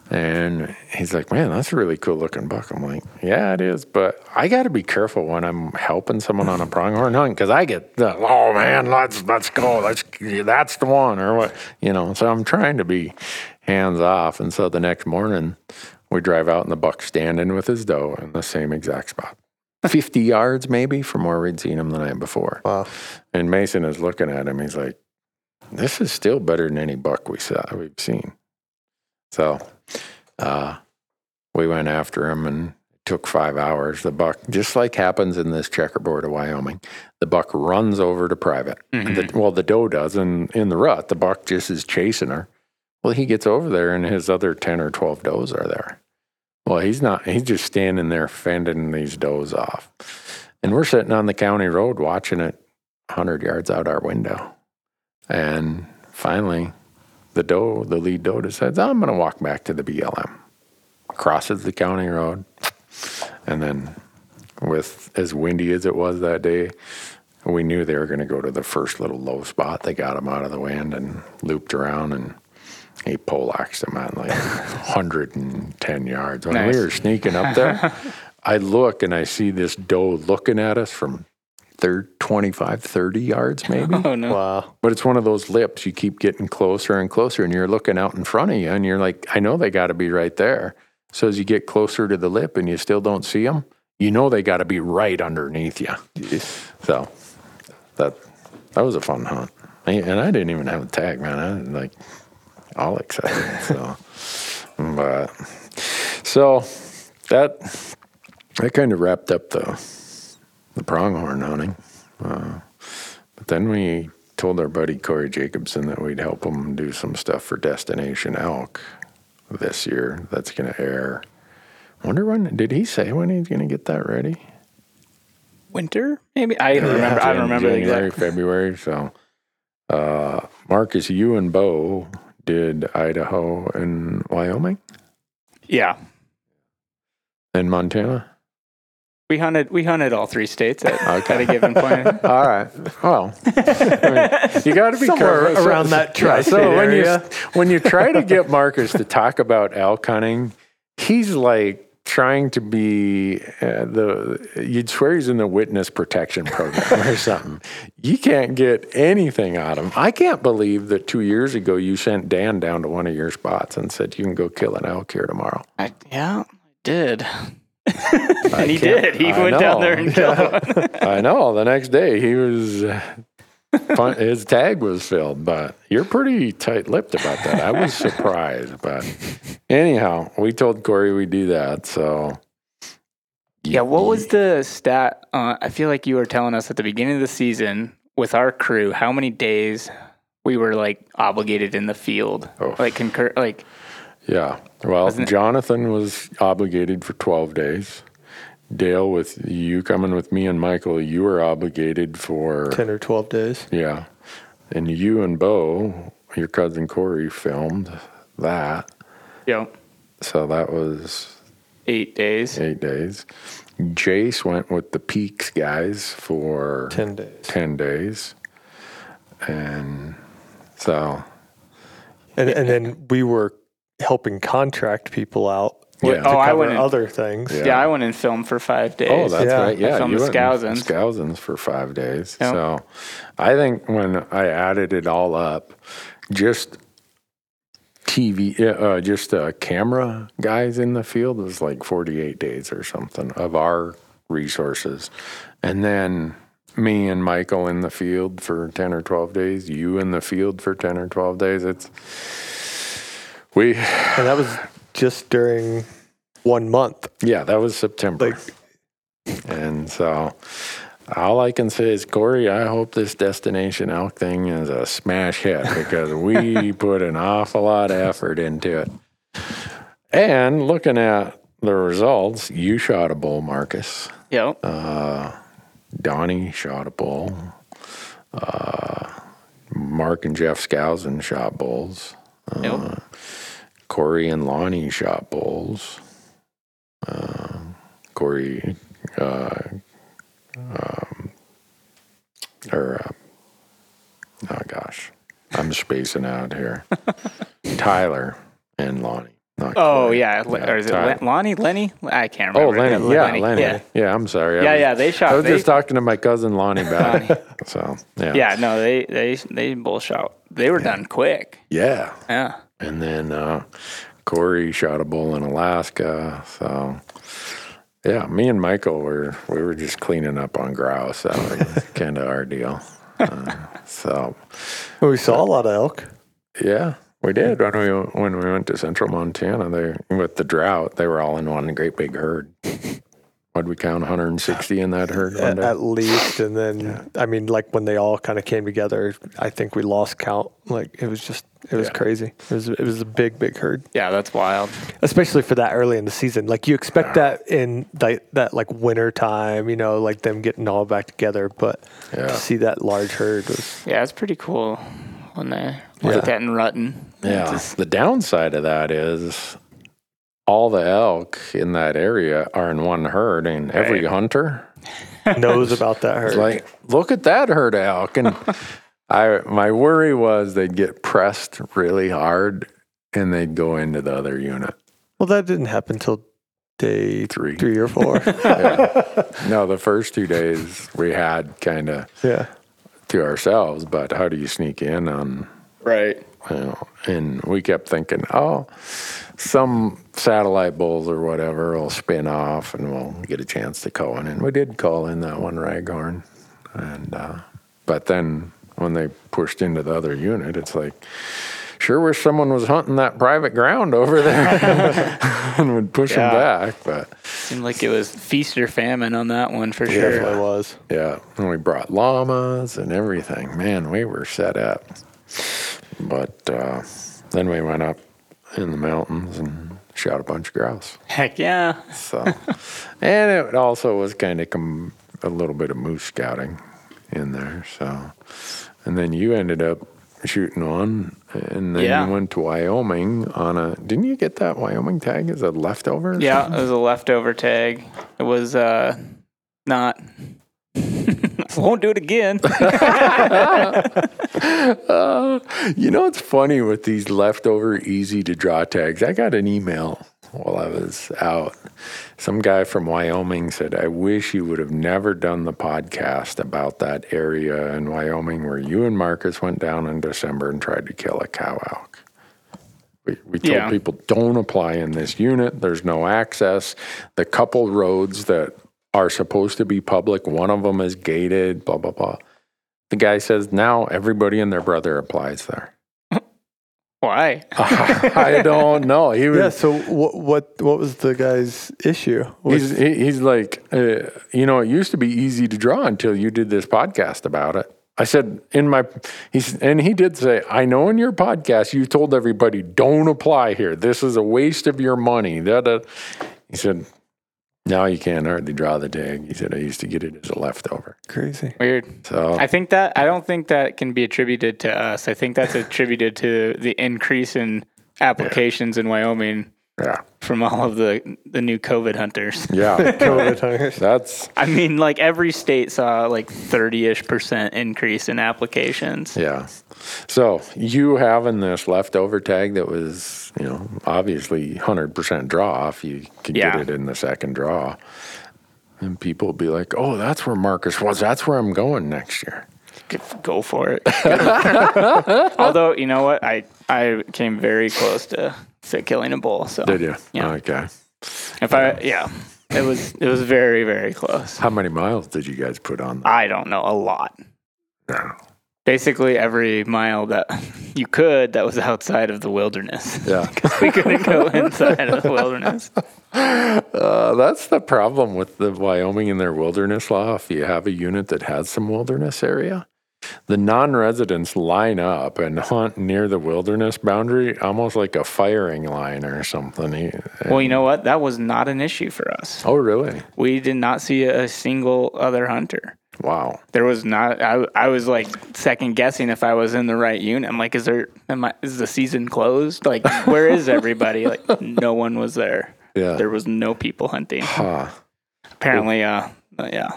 Speaker 1: And he's like, man, that's a really cool looking buck. I'm like, yeah, it is. But I got to be careful when I'm helping someone on a pronghorn hunt because I get the, oh man, let's, let's go. Let's, that's the one or what, you know. So I'm trying to be hands off. And so the next morning we drive out and the buck's standing with his doe in the same exact spot. 50 yards maybe from where we'd seen him the night before.
Speaker 4: Wow.
Speaker 1: And Mason is looking at him. He's like, this is still better than any buck we saw we've seen. So, uh, we went after him and it took five hours. The buck, just like happens in this checkerboard of Wyoming, the buck runs over to private. The, well, the doe does, and in the rut, the buck just is chasing her. Well, he gets over there, and his other ten or twelve does are there. Well, he's not. He's just standing there fending these does off, and we're sitting on the county road watching it, hundred yards out our window, and finally, the doe, the lead doe, decides, "I'm going to walk back to the BLM." Crosses the county road, and then, with as windy as it was that day, we knew they were going to go to the first little low spot. They got him out of the wind and looped around and he poleaxed him at like 110 yards. When
Speaker 3: Nice.
Speaker 1: we were sneaking up there, I look and I see this doe looking at us from third 25, 30 yards maybe.
Speaker 3: Oh no.
Speaker 4: Wow.
Speaker 1: But it's one of those lips. You keep getting closer and closer, and you're looking out in front of you, and you're like, I know they got to be right there. So as you get closer to the lip and you still don't see them, you know they got to be right underneath you. So that that was a fun hunt, and and I didn't even have a tag, man. I was like all excited. So, but so that that kind of wrapped up the the pronghorn hunting. Uh, but then we told our buddy Corey Jacobson that we'd help him do some stuff for Destination Elk this year. That's going to air. Wonder when did he say when he's going to get that ready?
Speaker 3: Winter? Maybe I don't remember. I don't remember the
Speaker 1: January,
Speaker 3: exact.
Speaker 1: February. So, uh, Marcus, you and Bo did Idaho and Wyoming
Speaker 3: Yeah,
Speaker 1: and Montana.
Speaker 3: We hunted. We hunted all three states at,
Speaker 1: Okay.
Speaker 3: at a given point.
Speaker 1: All right. Well, I mean, you got to be
Speaker 4: Somewhere
Speaker 1: careful.
Speaker 4: around that
Speaker 1: Yeah,
Speaker 4: tri-state
Speaker 1: So when
Speaker 4: area.
Speaker 1: you when you try to get Marcus to talk about elk hunting, he's like trying to be uh, the. You'd swear he's in the witness protection program or something. You can't get anything out of him. I can't believe that two years ago you sent Dan down to one of your spots and said you can go kill an elk here tomorrow.
Speaker 3: I, yeah, I did. and he did. He
Speaker 1: I
Speaker 3: went down there and killed one.
Speaker 1: I know. The next day he was. uh, fun- His tag was filled, but you're pretty tight-lipped about that. I was surprised, but anyhow, we told Corey we'd do that. So
Speaker 3: Yeah, what was the stat? Uh, I feel like you were telling us at the beginning of the season with our crew how many days we were like obligated in the field,
Speaker 1: Oh.
Speaker 3: like concur, like
Speaker 1: Yeah. Well,
Speaker 3: Wasn't it-
Speaker 1: Jonathan was obligated for 12 days. Dale, with you coming with me and Michael, you were obligated for
Speaker 4: 10 or 12 days.
Speaker 1: yeah, and you and Bo, your cousin Corey, filmed that.
Speaker 3: you know,
Speaker 1: So that was
Speaker 3: eight days.
Speaker 1: eight days. Jace went with the Peaks guys for
Speaker 4: 10 days.
Speaker 1: 10 days. And so,
Speaker 4: And, and then we were helping contract people out
Speaker 1: Yeah.
Speaker 4: to
Speaker 3: Oh, I
Speaker 4: cover
Speaker 3: went in-
Speaker 4: other things.
Speaker 1: Yeah.
Speaker 3: Yeah. I went and filmed for five days.
Speaker 1: oh, that's
Speaker 4: Yeah.
Speaker 1: right. Yeah,
Speaker 3: filmed
Speaker 1: you
Speaker 3: the
Speaker 1: went in
Speaker 3: Skousens.
Speaker 1: Skousens for five days.
Speaker 3: Yep.
Speaker 1: So I think when I added it all up, just TV, uh, just uh, camera guys in the field was like 48 days or something of our resources. And then me and Michael in the field for 10 or 12 days, you in the field for 10 or 12 days. It's, we,
Speaker 4: And that was just during one month.
Speaker 1: yeah, that was September.
Speaker 4: Like,
Speaker 1: And so all I can say is, Corey, I hope this destination elk thing is a smash hit because we put an awful lot of effort into it. And looking at the results, you shot a bull, Marcus.
Speaker 3: Yep.
Speaker 1: Uh, Donnie shot a bull. Uh, Mark and Jeff Skousen shot bulls.
Speaker 3: yep.
Speaker 1: Corey and Lonnie shot bulls. Uh, Corey, uh, um, or, uh, oh gosh, I'm spacing out here. Tyler and Lonnie. not
Speaker 3: Oh
Speaker 1: Corey.
Speaker 3: yeah, Le- or is it
Speaker 1: Tyler.
Speaker 3: Lonnie? Lenny? I can't
Speaker 1: Oh,
Speaker 3: remember.
Speaker 1: Lenny. Yeah, Lenny.
Speaker 3: Yeah.
Speaker 1: Yeah. I'm sorry. I
Speaker 3: Yeah,
Speaker 1: was-
Speaker 3: yeah, they shot-
Speaker 1: I was
Speaker 3: they-
Speaker 1: just talking to my cousin Lonnie back. so, yeah.
Speaker 3: Yeah, no, they they they both shot. They were done quick.
Speaker 1: Yeah.
Speaker 3: Yeah.
Speaker 1: And then uh, Corey shot a bull in Alaska. So, yeah, me and Michael were we were just cleaning up on grouse. That was kind of our deal. Uh, so,
Speaker 4: Well, we saw a lot of elk.
Speaker 1: yeah, we did when we when we went to Central Montana. They with the drought, they were all in one great big herd. What'd we count? 160 in that herd
Speaker 4: At, at least, and then I mean, like when they all kind of came together, I think we lost count. Like it was just, it was
Speaker 1: Yeah.
Speaker 4: crazy. It was, it was a big, big herd.
Speaker 3: Yeah, that's wild.
Speaker 4: especially for that early in the season. Like you expect that in that, that like winter time, you know, like them getting all back together. But
Speaker 1: Yeah.
Speaker 4: to see that large herd was
Speaker 3: Yeah, it's pretty cool when they
Speaker 4: Yeah.
Speaker 3: like that in Rutten.
Speaker 1: Yeah.
Speaker 3: Just-
Speaker 1: the downside of that is all the elk in that area are in one herd, and every hunter
Speaker 4: knows about that herd.
Speaker 1: like, look at that herd of elk. And I, my worry was they'd get pressed really hard, and they'd go into the other unit.
Speaker 4: well, that didn't happen until day
Speaker 1: Three.
Speaker 4: three or four.
Speaker 1: Yeah. no, the first two days we had kind of
Speaker 4: yeah,
Speaker 1: to ourselves, but how do you sneak in on
Speaker 3: right.
Speaker 1: you know, and we kept thinking, oh, some satellite bulls or whatever will spin off and we'll get a chance to call in. And we did call in that one raghorn. And, uh, but then when they pushed into the other unit, it's like, sure wish someone was hunting that private ground over there and would push
Speaker 3: Yeah.
Speaker 1: them back. But
Speaker 3: Seemed like it was feast or famine on that one for sure.
Speaker 4: definitely was.
Speaker 1: yeah, and we brought llamas and everything. Man, we were set up. But uh, then we went up in the mountains and shot a bunch of grouse.
Speaker 3: Heck yeah.
Speaker 1: So, and it also was kind of com- a little bit of moose scouting in there. So, and then you ended up shooting one, and then
Speaker 3: Yeah.
Speaker 1: you went to Wyoming on a. Didn't you get that Wyoming tag as a leftover?
Speaker 3: Yeah,
Speaker 1: something?
Speaker 3: it was a leftover tag. It was uh not won't do it again.
Speaker 1: Uh, you know it's funny with these leftover easy to draw tags? I got an email while I was out. Some guy from Wyoming said, I wish you would have never done the podcast about that area in Wyoming where you and Marcus went down in December and tried to kill a cow elk. We, we told
Speaker 3: Yeah.
Speaker 1: people don't apply in this unit. There's no access. The couple roads that are supposed to be public, one of them is gated, blah, blah, blah. The guy says now everybody and their brother applies there.
Speaker 3: Why?
Speaker 1: I don't know. He was,
Speaker 4: Yeah. So what what what was the guy's issue? Was-
Speaker 1: he's, he, he's like, uh, you know, it used to be easy to draw until you did this podcast about it. I said in my, he's, and he did say, I know in your podcast you told everybody don't apply here. This is a waste of your money. That da. He said, now you can't hardly draw the tag. He said, I used to get it as a leftover.
Speaker 4: crazy.
Speaker 3: Weird.
Speaker 1: So
Speaker 3: I think that I don't think that can be attributed to us. I think that's attributed to the increase in applications in Wyoming
Speaker 1: yeah,
Speaker 3: from all of the the new COVID hunters.
Speaker 1: yeah,
Speaker 4: COVID hunters.
Speaker 1: that's
Speaker 3: I mean, like every state saw like 30ish percent increase in applications.
Speaker 1: Yeah. So you having this leftover tag that was, you know, obviously 100% draw off, you could
Speaker 3: Yeah.
Speaker 1: get it in the second draw. And people would be like, oh, that's where Marcus was. That's where I'm going next year.
Speaker 3: Go for it. Although you know what, I I came very close to, to killing a bull. So
Speaker 1: Did you?
Speaker 3: Yeah.
Speaker 1: Okay.
Speaker 3: If I yeah, it was it was very very close.
Speaker 1: How many miles did you guys put on?
Speaker 3: I don't know a lot.
Speaker 1: No.
Speaker 3: Basically, every mile that you could that was outside of the wilderness.
Speaker 1: Yeah.
Speaker 3: we couldn't go inside of the wilderness.
Speaker 1: Uh, that's the problem with the Wyoming and their wilderness law. If you have a unit that has some wilderness area, the non-residents line up and hunt near the wilderness boundary, almost like a firing line or something.
Speaker 3: Well, you know what? That was not an issue for us.
Speaker 1: Oh, really?
Speaker 3: We did not see a single other hunter.
Speaker 1: Wow.
Speaker 3: There was not. I, I was like second guessing if I was in the right unit. I'm like, is there? Am I? Is the season closed? Like, where is everybody? Like, no one was there.
Speaker 1: Yeah.
Speaker 3: There was no people hunting.
Speaker 1: Huh.
Speaker 3: Apparently, uh, yeah.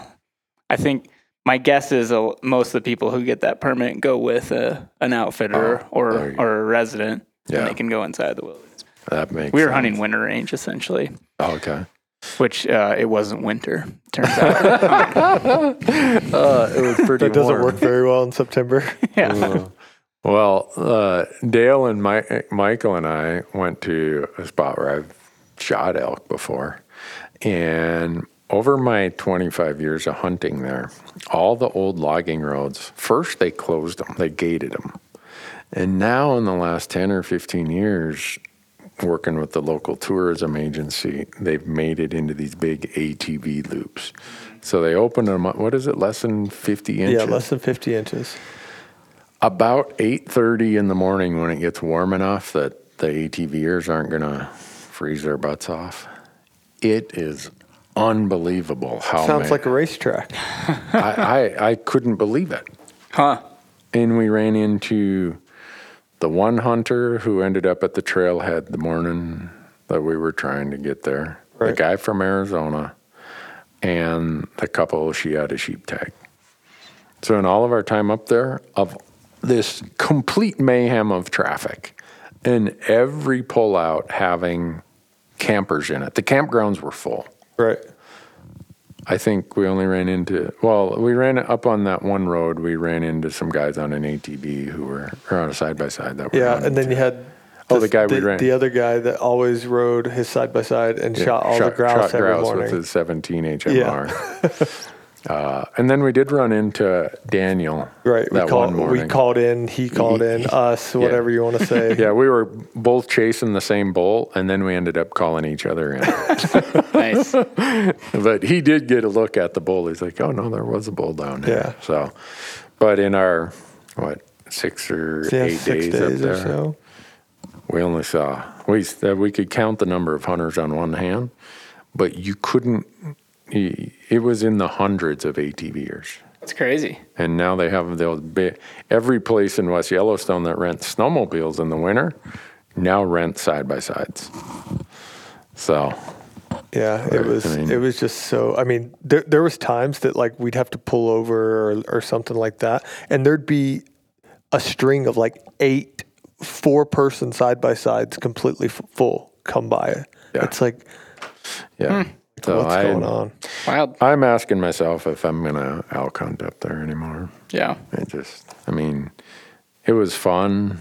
Speaker 3: I think my guess is uh, most of the people who get that permit go with uh, an outfitter
Speaker 1: Oh,
Speaker 3: or or a resident,
Speaker 1: Yeah.
Speaker 3: and they can go inside the wilderness.
Speaker 1: That makes
Speaker 3: We were
Speaker 1: sense.
Speaker 3: hunting winter range essentially,
Speaker 1: Oh, okay.
Speaker 3: which uh, it wasn't winter. Turns out,
Speaker 1: Uh, it was pretty
Speaker 4: That doesn't work very well in September.
Speaker 3: yeah.
Speaker 1: Uh, well, uh, Dale and Mi- Michael and I went to a spot where I've shot elk before, and over my 25 years of hunting there, all the old logging roads, first they closed them, they gated them. And now, in the last 10 or 15 years, working with the local tourism agency, they've made it into these big ATV loops. So they open them up, what is it, less than 50 inches?
Speaker 4: Yeah, less than 50 inches.
Speaker 1: About 8.30 in the morning when it gets warm enough that the ATVers aren't going to freeze their butts off. It is unbelievable how
Speaker 4: Sounds
Speaker 1: many,
Speaker 4: like a racetrack.
Speaker 1: I, I, I couldn't believe it.
Speaker 3: Huh.
Speaker 1: And we ran into the one hunter who ended up at the trailhead the morning that we were trying to get there. The guy from Arizona and the couple she had a sheep tag. So in all of our time up there, of this complete mayhem of traffic, and every pullout having campers in it. The campgrounds were full.
Speaker 4: Right.
Speaker 1: I think we only ran into, well, we ran up on that one road. We ran into some guys on an ATV who were, or on a side by side that were.
Speaker 4: Yeah, and then
Speaker 1: too.
Speaker 4: you had
Speaker 1: Oh, the guy we ran-
Speaker 4: the other guy that always rode his side by side and
Speaker 1: Yeah,
Speaker 4: shot all the grouse
Speaker 1: shot
Speaker 4: every
Speaker 1: grouse
Speaker 4: morning.
Speaker 1: with his 17 HMR. uh, and then we did run into Daniel.
Speaker 4: right. We
Speaker 1: That
Speaker 4: called.
Speaker 1: one morning.
Speaker 4: We called in. He called in. Us. Whatever you want to say.
Speaker 1: Yeah, we were both chasing the same bull, and then we ended up calling each other in.
Speaker 3: Nice.
Speaker 1: but he did get a look at the bull. He's like, "Oh no, there was a bull down there."
Speaker 4: Yeah.
Speaker 1: So, but in our what six or
Speaker 4: Yeah,
Speaker 1: eight
Speaker 4: six
Speaker 1: days,
Speaker 4: days,
Speaker 1: up
Speaker 4: or
Speaker 1: there,
Speaker 4: so.
Speaker 1: we only saw we uh, we could count the number of hunters on one hand, but you couldn't. It it was in the hundreds of ATVers.
Speaker 3: That's crazy.
Speaker 1: And now they have those big, every place in West Yellowstone that rents snowmobiles in the winter now rent side by sides. So,
Speaker 4: Yeah, it was.
Speaker 1: I mean-
Speaker 4: it was just so. I mean, there there was times that like we'd have to pull over or, or something like that, and there'd be a string of like eight four person side by sides completely f- full come by.
Speaker 1: Yeah.
Speaker 4: It's like
Speaker 1: yeah. Hmm. So
Speaker 4: what's
Speaker 1: I,
Speaker 4: going on?
Speaker 3: Wild.
Speaker 1: I'm asking myself if I'm going to elk hunt up there anymore.
Speaker 3: Yeah.
Speaker 1: It just, I mean, it was fun,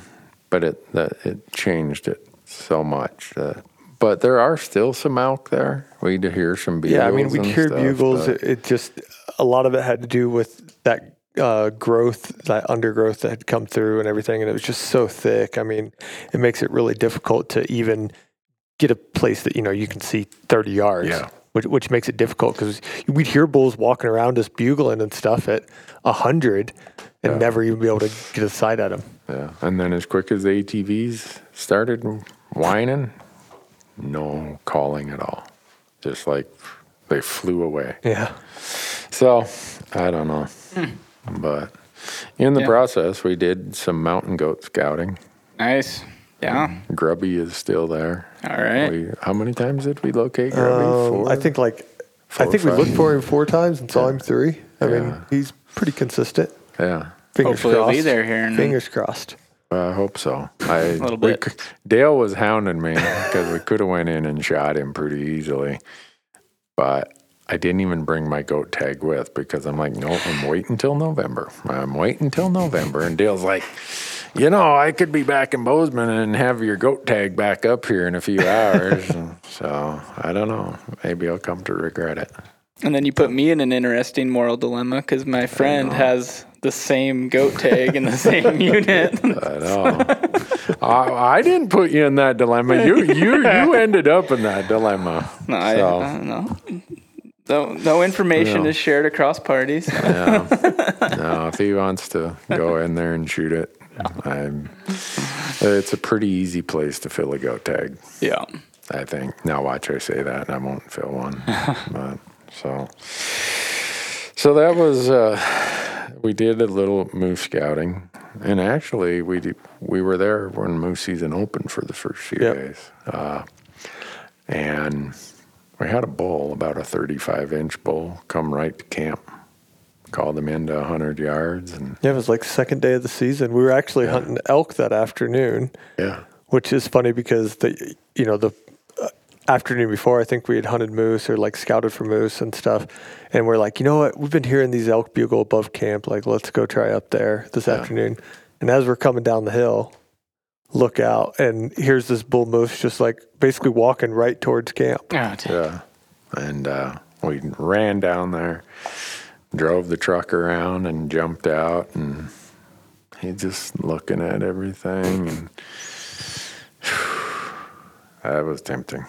Speaker 1: but it that it changed it so much. That, but there are still some elk there. We do hear some bugles.
Speaker 4: Yeah, I mean, we
Speaker 1: and
Speaker 4: heard
Speaker 1: stuff,
Speaker 4: bugles.
Speaker 1: but-
Speaker 4: It, it just a lot of it had to do with that uh, growth, that undergrowth that had come through and everything, and it was just so thick. I mean, it makes it really difficult to even get a place that you know you can see thirty yards.
Speaker 1: Yeah.
Speaker 4: Which, which makes it difficult because we'd hear bulls walking around us bugling and stuff at a hundred, and
Speaker 1: Yeah.
Speaker 4: never even be able to get a sight at them.
Speaker 1: Yeah, and then as quick as the ATVs started whining, no calling at all. Just like they flew away.
Speaker 4: Yeah.
Speaker 1: So I don't know, hmm. but in the
Speaker 3: Yeah.
Speaker 1: process, we did some mountain goat scouting.
Speaker 3: Nice. Yeah.
Speaker 1: Grubby is still there.
Speaker 3: All right.
Speaker 1: We, how many times did we locate Grubby?
Speaker 4: Um,
Speaker 1: Four?
Speaker 4: I think like
Speaker 1: Four
Speaker 4: I think we looked for him four times and saw him three. I mean, he's pretty consistent.
Speaker 1: Yeah.
Speaker 4: Fingers
Speaker 3: Hopefully he'll
Speaker 4: crossed.
Speaker 3: be there here in-
Speaker 4: Fingers crossed.
Speaker 1: Well, I hope so. I, a
Speaker 3: little bit.
Speaker 1: Dale was hounding me because we could have went in and shot him pretty easily, but I didn't even bring my goat tag with because I'm like, no, I'm waiting until November. I'm waiting until November, and Dale's like, you know, I could be back in Bozeman and have your goat tag back up here in a few hours. So I don't know. Maybe I'll come to regret it.
Speaker 3: And then you put me in an interesting moral dilemma because my friend has the same goat tag in the same unit.
Speaker 1: I know. I, I didn't put you in that dilemma. You you you ended up in that dilemma.
Speaker 3: no,
Speaker 1: So-
Speaker 3: I don't know. No, no information
Speaker 1: Yeah.
Speaker 3: is shared across parties.
Speaker 1: Yeah. no, if he wants to go in there and shoot it, I'm. It's a pretty easy place to fill a goat tag,
Speaker 3: yeah.
Speaker 1: I think. Now watch I say that, and I won't fill one. but so, so that was. Uh, we did a little moose scouting, and actually we did, we were there when moose season opened for the first few
Speaker 4: Yep.
Speaker 1: days, uh, and we had a bull, about a 35 inch bull, come right to camp. Called him into 100 yards, and
Speaker 4: Yeah, it was like the second day of the season. We were actually hunting elk that afternoon,
Speaker 1: yeah,
Speaker 4: which is funny because the you know the uh, afternoon before I think we had hunted moose or like scouted for moose and stuff, and we're like, you know what, we've been hearing these elk bugle above camp. Like, let's go try up there this afternoon. And as we're coming down the hill, look out, and here's this bull moose just like basically walking right towards camp.
Speaker 3: Oh.
Speaker 1: Yeah. And uh, we ran down there, drove the truck around, and jumped out, and he just looking at everything, and that was tempting.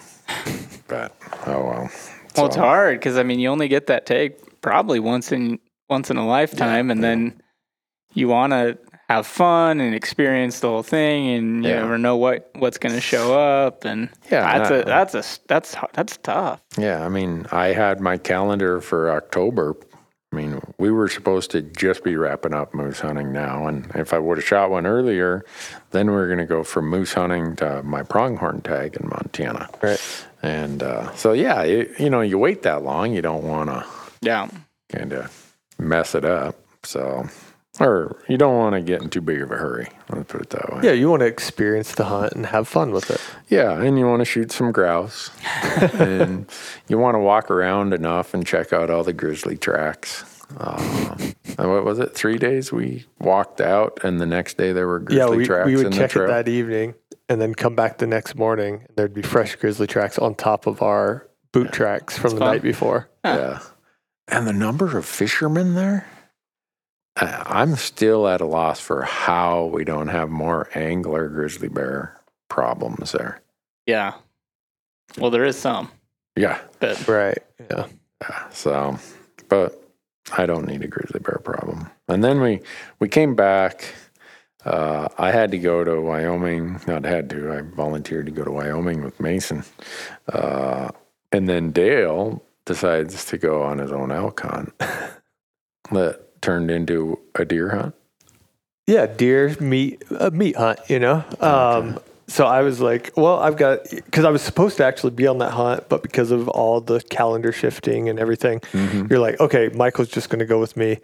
Speaker 1: But oh well.
Speaker 3: Well, it's hard because I mean, you only get that take probably once in once in a lifetime, and then you want to have fun and experience the whole thing, and you
Speaker 1: Yeah.
Speaker 3: never know what what's going to show up, and
Speaker 1: Yeah,
Speaker 3: that's
Speaker 1: no.
Speaker 3: a that's a that's that's tough.
Speaker 1: Yeah, I mean, I had my calendar for October. I mean, we were supposed to just be wrapping up moose hunting now, and if I would have shot one earlier, then we are going to go from moose hunting to my pronghorn tag in Montana.
Speaker 4: Right.
Speaker 1: And uh, so, yeah, you, you know, you wait that long, you don't want to
Speaker 3: Yeah,
Speaker 1: kind of mess it up. So, or you don't want to get in too big of a hurry. Let's put it that way.
Speaker 4: Yeah, you want to experience the hunt and have fun with it.
Speaker 1: Yeah, and you want to shoot some grouse, and you want to walk around enough and check out all the grizzly tracks. Uh, what was it? Three days we walked out, and the next day there were grizzly
Speaker 4: yeah, we,
Speaker 1: tracks
Speaker 4: we would
Speaker 1: the
Speaker 4: check it that evening and then come back the next morning. And there'd be fresh grizzly tracks on top of our boot tracks from the
Speaker 3: fun.
Speaker 4: night before.
Speaker 1: Yeah, and the number of fishermen there. I- I'm still at a loss for how we don't have more angler grizzly bear problems there.
Speaker 3: yeah. Well, there is some,
Speaker 1: Yeah,
Speaker 3: but
Speaker 4: Right. Yeah. yeah.
Speaker 1: So, but I don't need a grizzly bear problem. And then we we came back. Uh, I had to go to Wyoming. Not had to. I volunteered to go to Wyoming with Mason. Uh, and then Dale decides to go on his own elk hunt. that turned into a deer hunt.
Speaker 4: Yeah, deer meat a meat hunt, you know. Um, so I was like, well, I've got because I was supposed to actually be on that hunt, but because of all the calendar shifting and everything, you're like, okay, Michael's just going to go with me.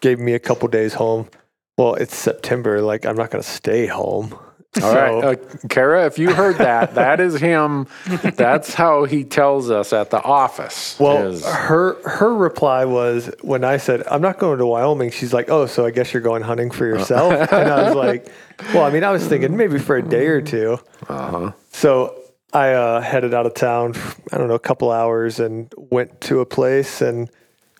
Speaker 4: Gave me a couple days home. Well, it's September. Like, I'm not going to stay home.
Speaker 1: All
Speaker 4: so,
Speaker 1: right, uh, Kara, if you heard that, that is him. That's how he tells us at the office.
Speaker 4: Well,
Speaker 1: is-
Speaker 4: her her reply was when I said I'm not going to Wyoming. She's like, "Oh, so I guess you're going hunting for yourself." and I was like, "Well, I mean, I was thinking maybe for a day or two.
Speaker 1: uh-huh.
Speaker 4: So I uh, headed out of town. I don't know, a couple hours, and went to a place and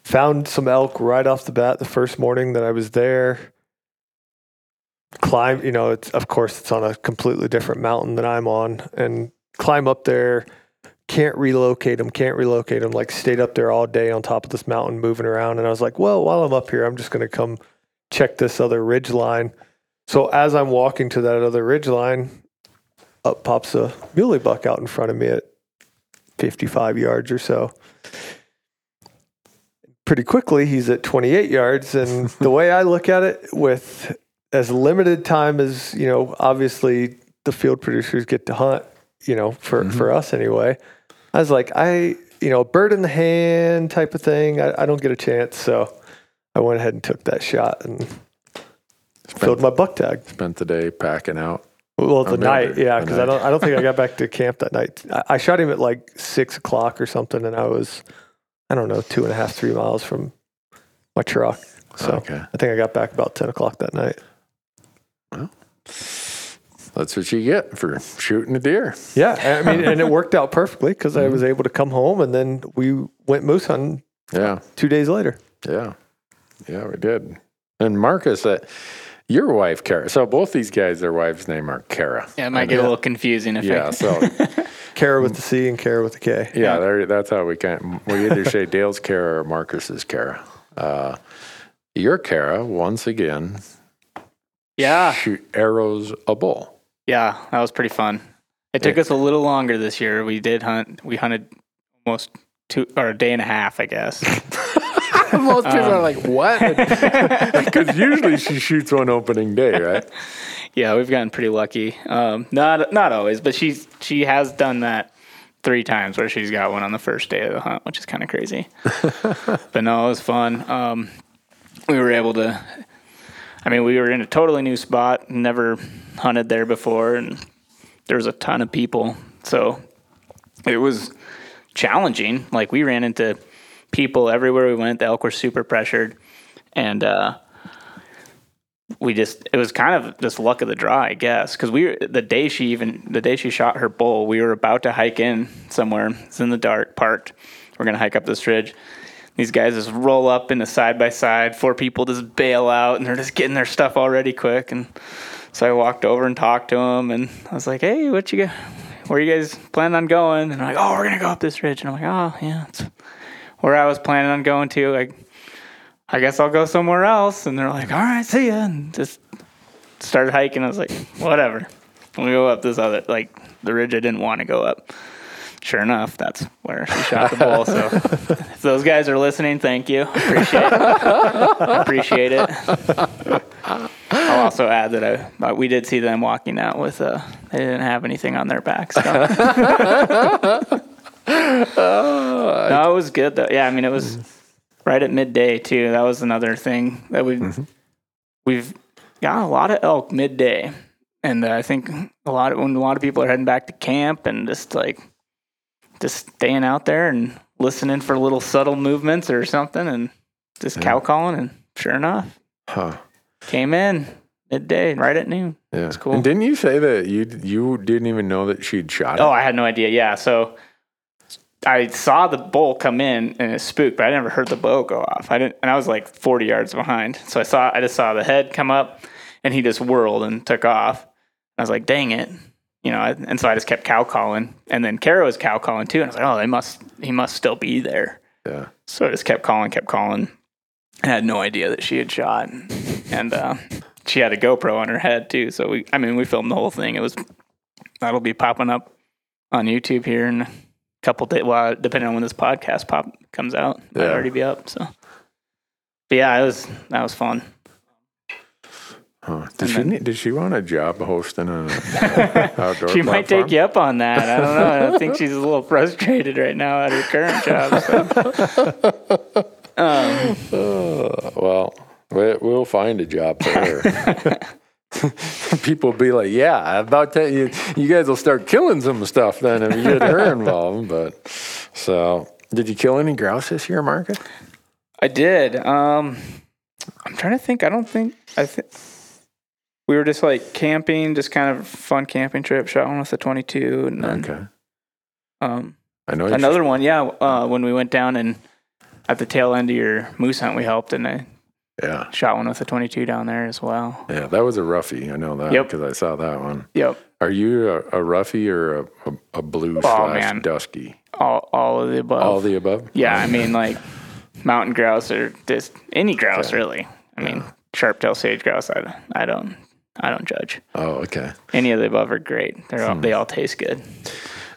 Speaker 4: found some elk right off the bat the first morning that I was there. Climb, you know, it's of course it's on a completely different mountain than I'm on, and climb up there. Can't relocate them. Can't relocate them. Like stayed up there all day on top of this mountain, moving around. And I was like, well, while I'm up here, I'm just going to come check this other ridge line. So as I'm walking to that other ridge line, up pops a muley buck out in front of me at 55 yards or so. Pretty quickly, he's at 28 yards. And the way I look at it, with as limited time as, you know, obviously the field producers get to hunt, you know, for, mm-hmm. for us anyway, I was like, I, you know, bird in the hand type of thing, I, I don't get a chance. So I went ahead and took that shot and filled my buck tag.
Speaker 1: Spent the day packing out.
Speaker 4: Well, the night, yeah, because I don't, I don't think I got back to camp that night. I, I shot him at like six o'clock or something, and I was, I don't know, two and a half, three miles from my truck. So
Speaker 1: Okay.
Speaker 4: I think I got back about ten o'clock that night.
Speaker 1: Well, that's what you get for shooting a deer.
Speaker 4: Yeah, I mean, and it worked out perfectly because I was able to come home, and then we went moose hunting
Speaker 1: Yeah,
Speaker 4: two days later.
Speaker 1: yeah, yeah, we did. And Marcus, uh, your wife, Kara. So both these guys, their wives' name are Kara.
Speaker 3: yeah, it might get a little confusing if
Speaker 1: Yeah,
Speaker 3: I,
Speaker 1: so
Speaker 4: Kara with the C and Kara with the K.
Speaker 1: yeah, there- that's how we can. We either say Dale's Kara or Marcus's Kara. Uh, your Kara, once again,
Speaker 3: yeah,
Speaker 1: shoot arrows a bull.
Speaker 3: yeah, that was pretty fun. It took us a little longer this year. We did hunt. We hunted almost two or a day and a half, I guess.
Speaker 1: Most people are like, "What?" Because usually she shoots one opening day, right?
Speaker 3: Yeah, we've gotten pretty lucky. Um, not not always, but she's she has done that three times where she's got one on the first day of the hunt, which is kind of crazy. but no, it was fun. Um, we were able to. I mean, we were in a totally new spot, never hunted there before, and there was a ton of people, so it was challenging. Like we ran into people everywhere we went. The elk were super pressured, and uh, we just it was kind of just luck of the draw, I guess. Because we were, the day she even the day she shot her bull, we were about to hike in somewhere. It's in the dark, parked, we're gonna hike up this ridge. These guys just roll up in a side by side. Four people just bail out, and they're just getting their stuff all ready quick. And so I walked over and talked to them, and I was like, "Hey, what you got? Where you guys planning on going?" And they're like, "Oh, we're gonna go up this ridge." And I'm like, "Oh, yeah, it's where I was planning on going to. Like, I guess I'll go somewhere else." And they're like, "All right, see ya." And just started hiking. I was like, "Whatever." And we go up this other, like the ridge I didn't want to go up. Sure enough, that's where she shot the bull. So, if those guys are listening, thank you. Appreciate it. Appreciate it. I'll also add that I, but we did see them walking out with uh they didn't have anything on their backs. So. no, it was good though. Yeah, I mean it was right at midday too. That was another thing that we've we've got a lot of elk midday, and uh, I think a lot of when a lot of people are heading back to camp and just like just staying out there and listening for little subtle movements or something, and just cow calling, and sure enough,
Speaker 1: Huh.
Speaker 3: came in midday, right at noon.
Speaker 1: Yeah.
Speaker 3: It's cool.
Speaker 1: And didn't you say that you you didn't even know that she'd shot oh, it?
Speaker 3: Oh, I had no idea. Yeah, so I saw the bull come in and it spooked, but I never heard the bow go off. I didn't, and I was like 40 yards behind. So I saw, I just saw the head come up, and he just whirled and took off. I was like, dang it, you know. And so I just kept cow calling, and then Kara was cow calling too. And I was like, oh, they must, he must still be there.
Speaker 1: Yeah.
Speaker 3: So I just kept calling, kept calling. I had no idea that she had shot, and uh, she had a GoPro on her head too. So we, I mean, we filmed the whole thing. It was that'll be popping up on YouTube here in a couple days. Well, depending on when this podcast pop comes out,
Speaker 1: Yeah.
Speaker 3: already be up. So, but yeah, it was that was fun.
Speaker 1: Huh. Did she
Speaker 3: then-
Speaker 1: need, did she want a job hosting an outdoor
Speaker 3: She might
Speaker 1: platform?
Speaker 3: take you up on that. I don't know. I don't think she's a little frustrated right now at her current job. So. Um,
Speaker 1: Uh, well, we, we'll find a job for her. People will be like, "Yeah, about that. You, you guys will start killing some stuff then if you get her involved." But so, did you kill any grouse this year, Marcus?
Speaker 3: I did. Um, I'm trying to think. I don't think I think we were just like camping, just kind of fun camping trip. Shot one with the 22, and then
Speaker 1: Okay,
Speaker 3: um,
Speaker 1: I know
Speaker 3: another one. Yeah, uh, when we went down and at the tail end of your moose hunt, we helped, and I
Speaker 1: Yeah,
Speaker 3: shot one with a 22 down there as well.
Speaker 1: yeah, that was a roughie. I know that
Speaker 3: Yep.
Speaker 1: because I saw that one.
Speaker 3: Yep,
Speaker 1: Are you a, a roughie or a, a, a blue
Speaker 3: Oh,
Speaker 1: slash
Speaker 3: man.
Speaker 1: dusky?
Speaker 3: all all of the above.
Speaker 1: All the above.
Speaker 3: yeah, I mean like mountain grouse or just any grouse really. I mean sharp tail sage grouse. I, I don't I don't judge.
Speaker 1: Oh, okay.
Speaker 3: Any of the above are great. They're all, they hmm. all taste good.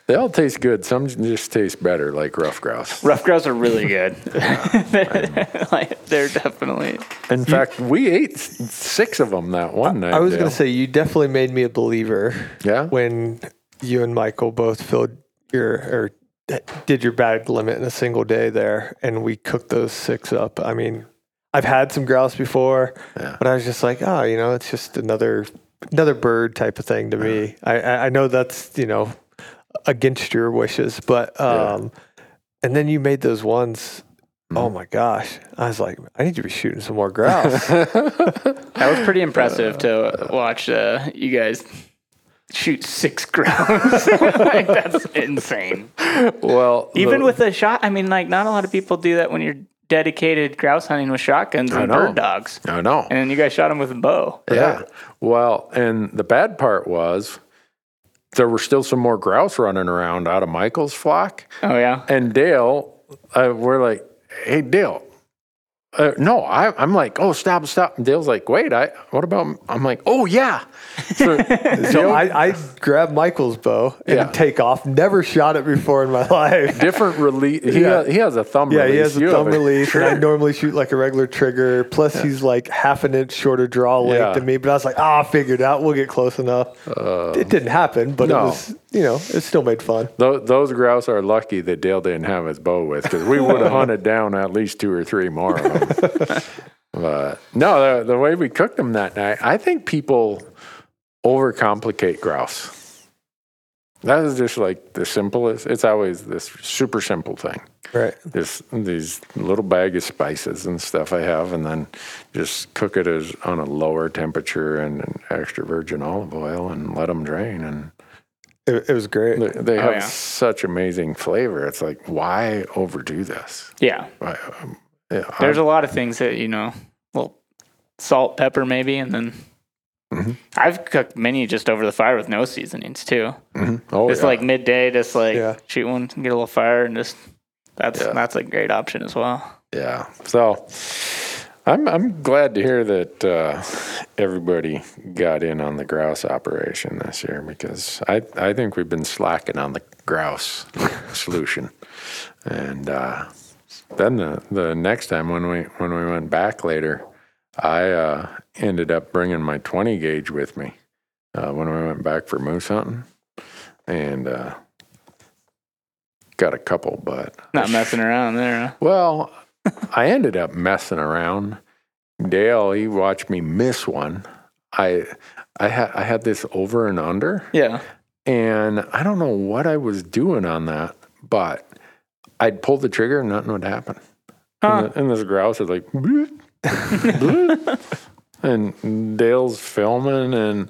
Speaker 1: They all taste good. Some just taste better, like rough grouse.
Speaker 3: Rough grouse are really good. like they're definitely.
Speaker 1: In fact, we ate six of them that one night.
Speaker 4: I was going to say you definitely made me a believer
Speaker 1: yeah.
Speaker 4: when you and Michael both filled your or eh, did your bag limit in a single day there, and we cooked those six up. I mean, I've had some grouse before,
Speaker 1: Yeah.
Speaker 4: but I was just like, oh, you know, it's just another another bird type of thing to me. I I I know that's you know against your wishes, but
Speaker 1: Yeah.
Speaker 4: um, and then you made those ones.
Speaker 1: Mm-hmm.
Speaker 4: Oh my gosh! I was like, I need to be shooting some more grouse.
Speaker 3: That was pretty impressive to watch uh, you guys shoot six grouse. like that's insane.
Speaker 1: Well,
Speaker 3: Even
Speaker 1: the-
Speaker 3: with a shot, I mean, like not a lot of people do that when you're dedicated grouse hunting with shotguns and
Speaker 1: know.
Speaker 3: bird dogs.
Speaker 1: I know.
Speaker 3: And you guys shot them with a bow.
Speaker 1: Yeah. Well, and the bad part was there were still some more grouse running around out of Michael's flock.
Speaker 3: Oh yeah.
Speaker 1: And Dale, uh, we're like, hey, Dale. Uh, no, I, I'm like, oh, stop, stop. And Dale's like, wait, I, what about, I'm like, oh, yeah. So,
Speaker 4: So I, I grabbed Michael's bow and
Speaker 1: Yeah.
Speaker 4: take off. Never shot it before in my life.
Speaker 1: different release. He,
Speaker 4: Yeah.
Speaker 1: has, he has a thumb
Speaker 4: Yeah,
Speaker 1: release.
Speaker 4: he has a
Speaker 1: You
Speaker 4: thumb release, and I normally shoot like a regular trigger. Plus, he's like half an inch shorter draw length
Speaker 1: Yeah.
Speaker 4: than me. But I was like, ah, I figured out. We'll get close enough. it didn't happen, but
Speaker 1: no.
Speaker 4: it was, you know, it still made fun.
Speaker 1: Those, those grouse are lucky that Dale didn't have his bow with because we would have hunted down at least two or three more of them. but no, the, the way we cooked them that night, I think people overcomplicate grouse. That is just like the simplest. It's always this super simple thing.
Speaker 4: Right.
Speaker 1: This these little bag of spices and stuff I have, and then just cook it as on a lower temperature and, and extra virgin olive oil and let them drain and
Speaker 4: It, it was great.
Speaker 1: They, they have
Speaker 3: yeah.
Speaker 1: such amazing flavor. It's like, why overdo this?
Speaker 3: Yeah.
Speaker 1: Why, um, yeah,
Speaker 3: There's a lot of things that, you know, well, salt, pepper, maybe, and then
Speaker 1: Mm-hmm.
Speaker 3: I've cooked many just over the fire with no seasonings too.
Speaker 1: I'm- oh,
Speaker 3: Just
Speaker 1: yeah.
Speaker 3: like midday, just like
Speaker 4: Yeah.
Speaker 3: shoot one, and get a little fire, and just that's
Speaker 1: Yeah.
Speaker 3: that's a great option as well.
Speaker 1: Yeah. So I'm I'm glad to hear that uh, everybody got in on the grouse operation this year because I I think we've been slacking on the grouse solution, and uh, then the the next time when we when we went back later, I uh, ended up bringing my 20 gauge with me uh, when we went back for moose hunting, and. Uh, Got a couple, but
Speaker 3: Not messing around there. Huh?
Speaker 1: well, I ended up messing around. Dale, he watched me miss one. I I had I had this over and under,
Speaker 3: Yeah.
Speaker 1: and I don't know what I was doing on that, but I'd pull the trigger and nothing would happen.
Speaker 3: Huh.
Speaker 1: And, the- and this grouse is like, "Bloop, bloop." and Dale's filming, and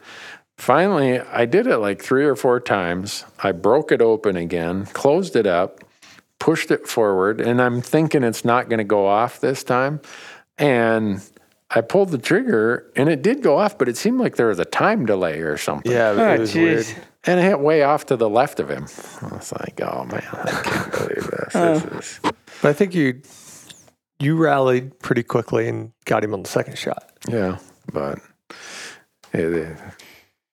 Speaker 1: finally I did it like three or four times. I broke it open again, closed it up, pushed it forward, and I'm thinking it's not going to go off this time. And I pulled the trigger, and it did go off, but it seemed like there was a time delay or something.
Speaker 4: Yeah,
Speaker 3: Oh,
Speaker 4: it was weird.
Speaker 1: And it hit way off to the left of him. I was like, oh man, I can't believe this. this is,
Speaker 4: But I think you you rallied pretty quickly and got him on the second shot.
Speaker 1: yeah, but it, it,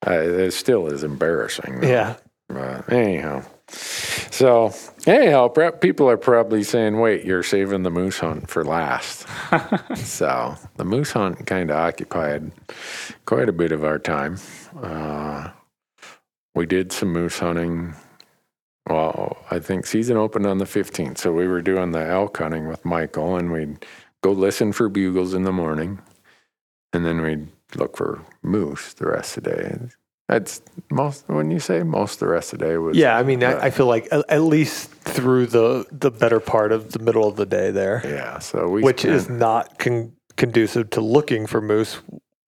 Speaker 1: uh, it still is embarrassing. though.
Speaker 4: Yeah.
Speaker 1: But anyhow, so anyhow, prep people are probably saying, "Wait, you're saving the moose hunt for last." so the moose hunt kind of occupied quite a bit of our time. Uh, we did some moose hunting. Well, I think season opened on the 15th, so we were doing the elk hunting with Michael, and we'd go listen for bugles in the morning, and then we'd look for moose the rest of the day. That's most when you say most the rest of the day was
Speaker 4: Yeah, I mean,
Speaker 1: uh,
Speaker 4: I, I feel like at, at least through the the better part of the middle of the day there,
Speaker 1: yeah. So we
Speaker 4: which is not con- conducive to looking for moose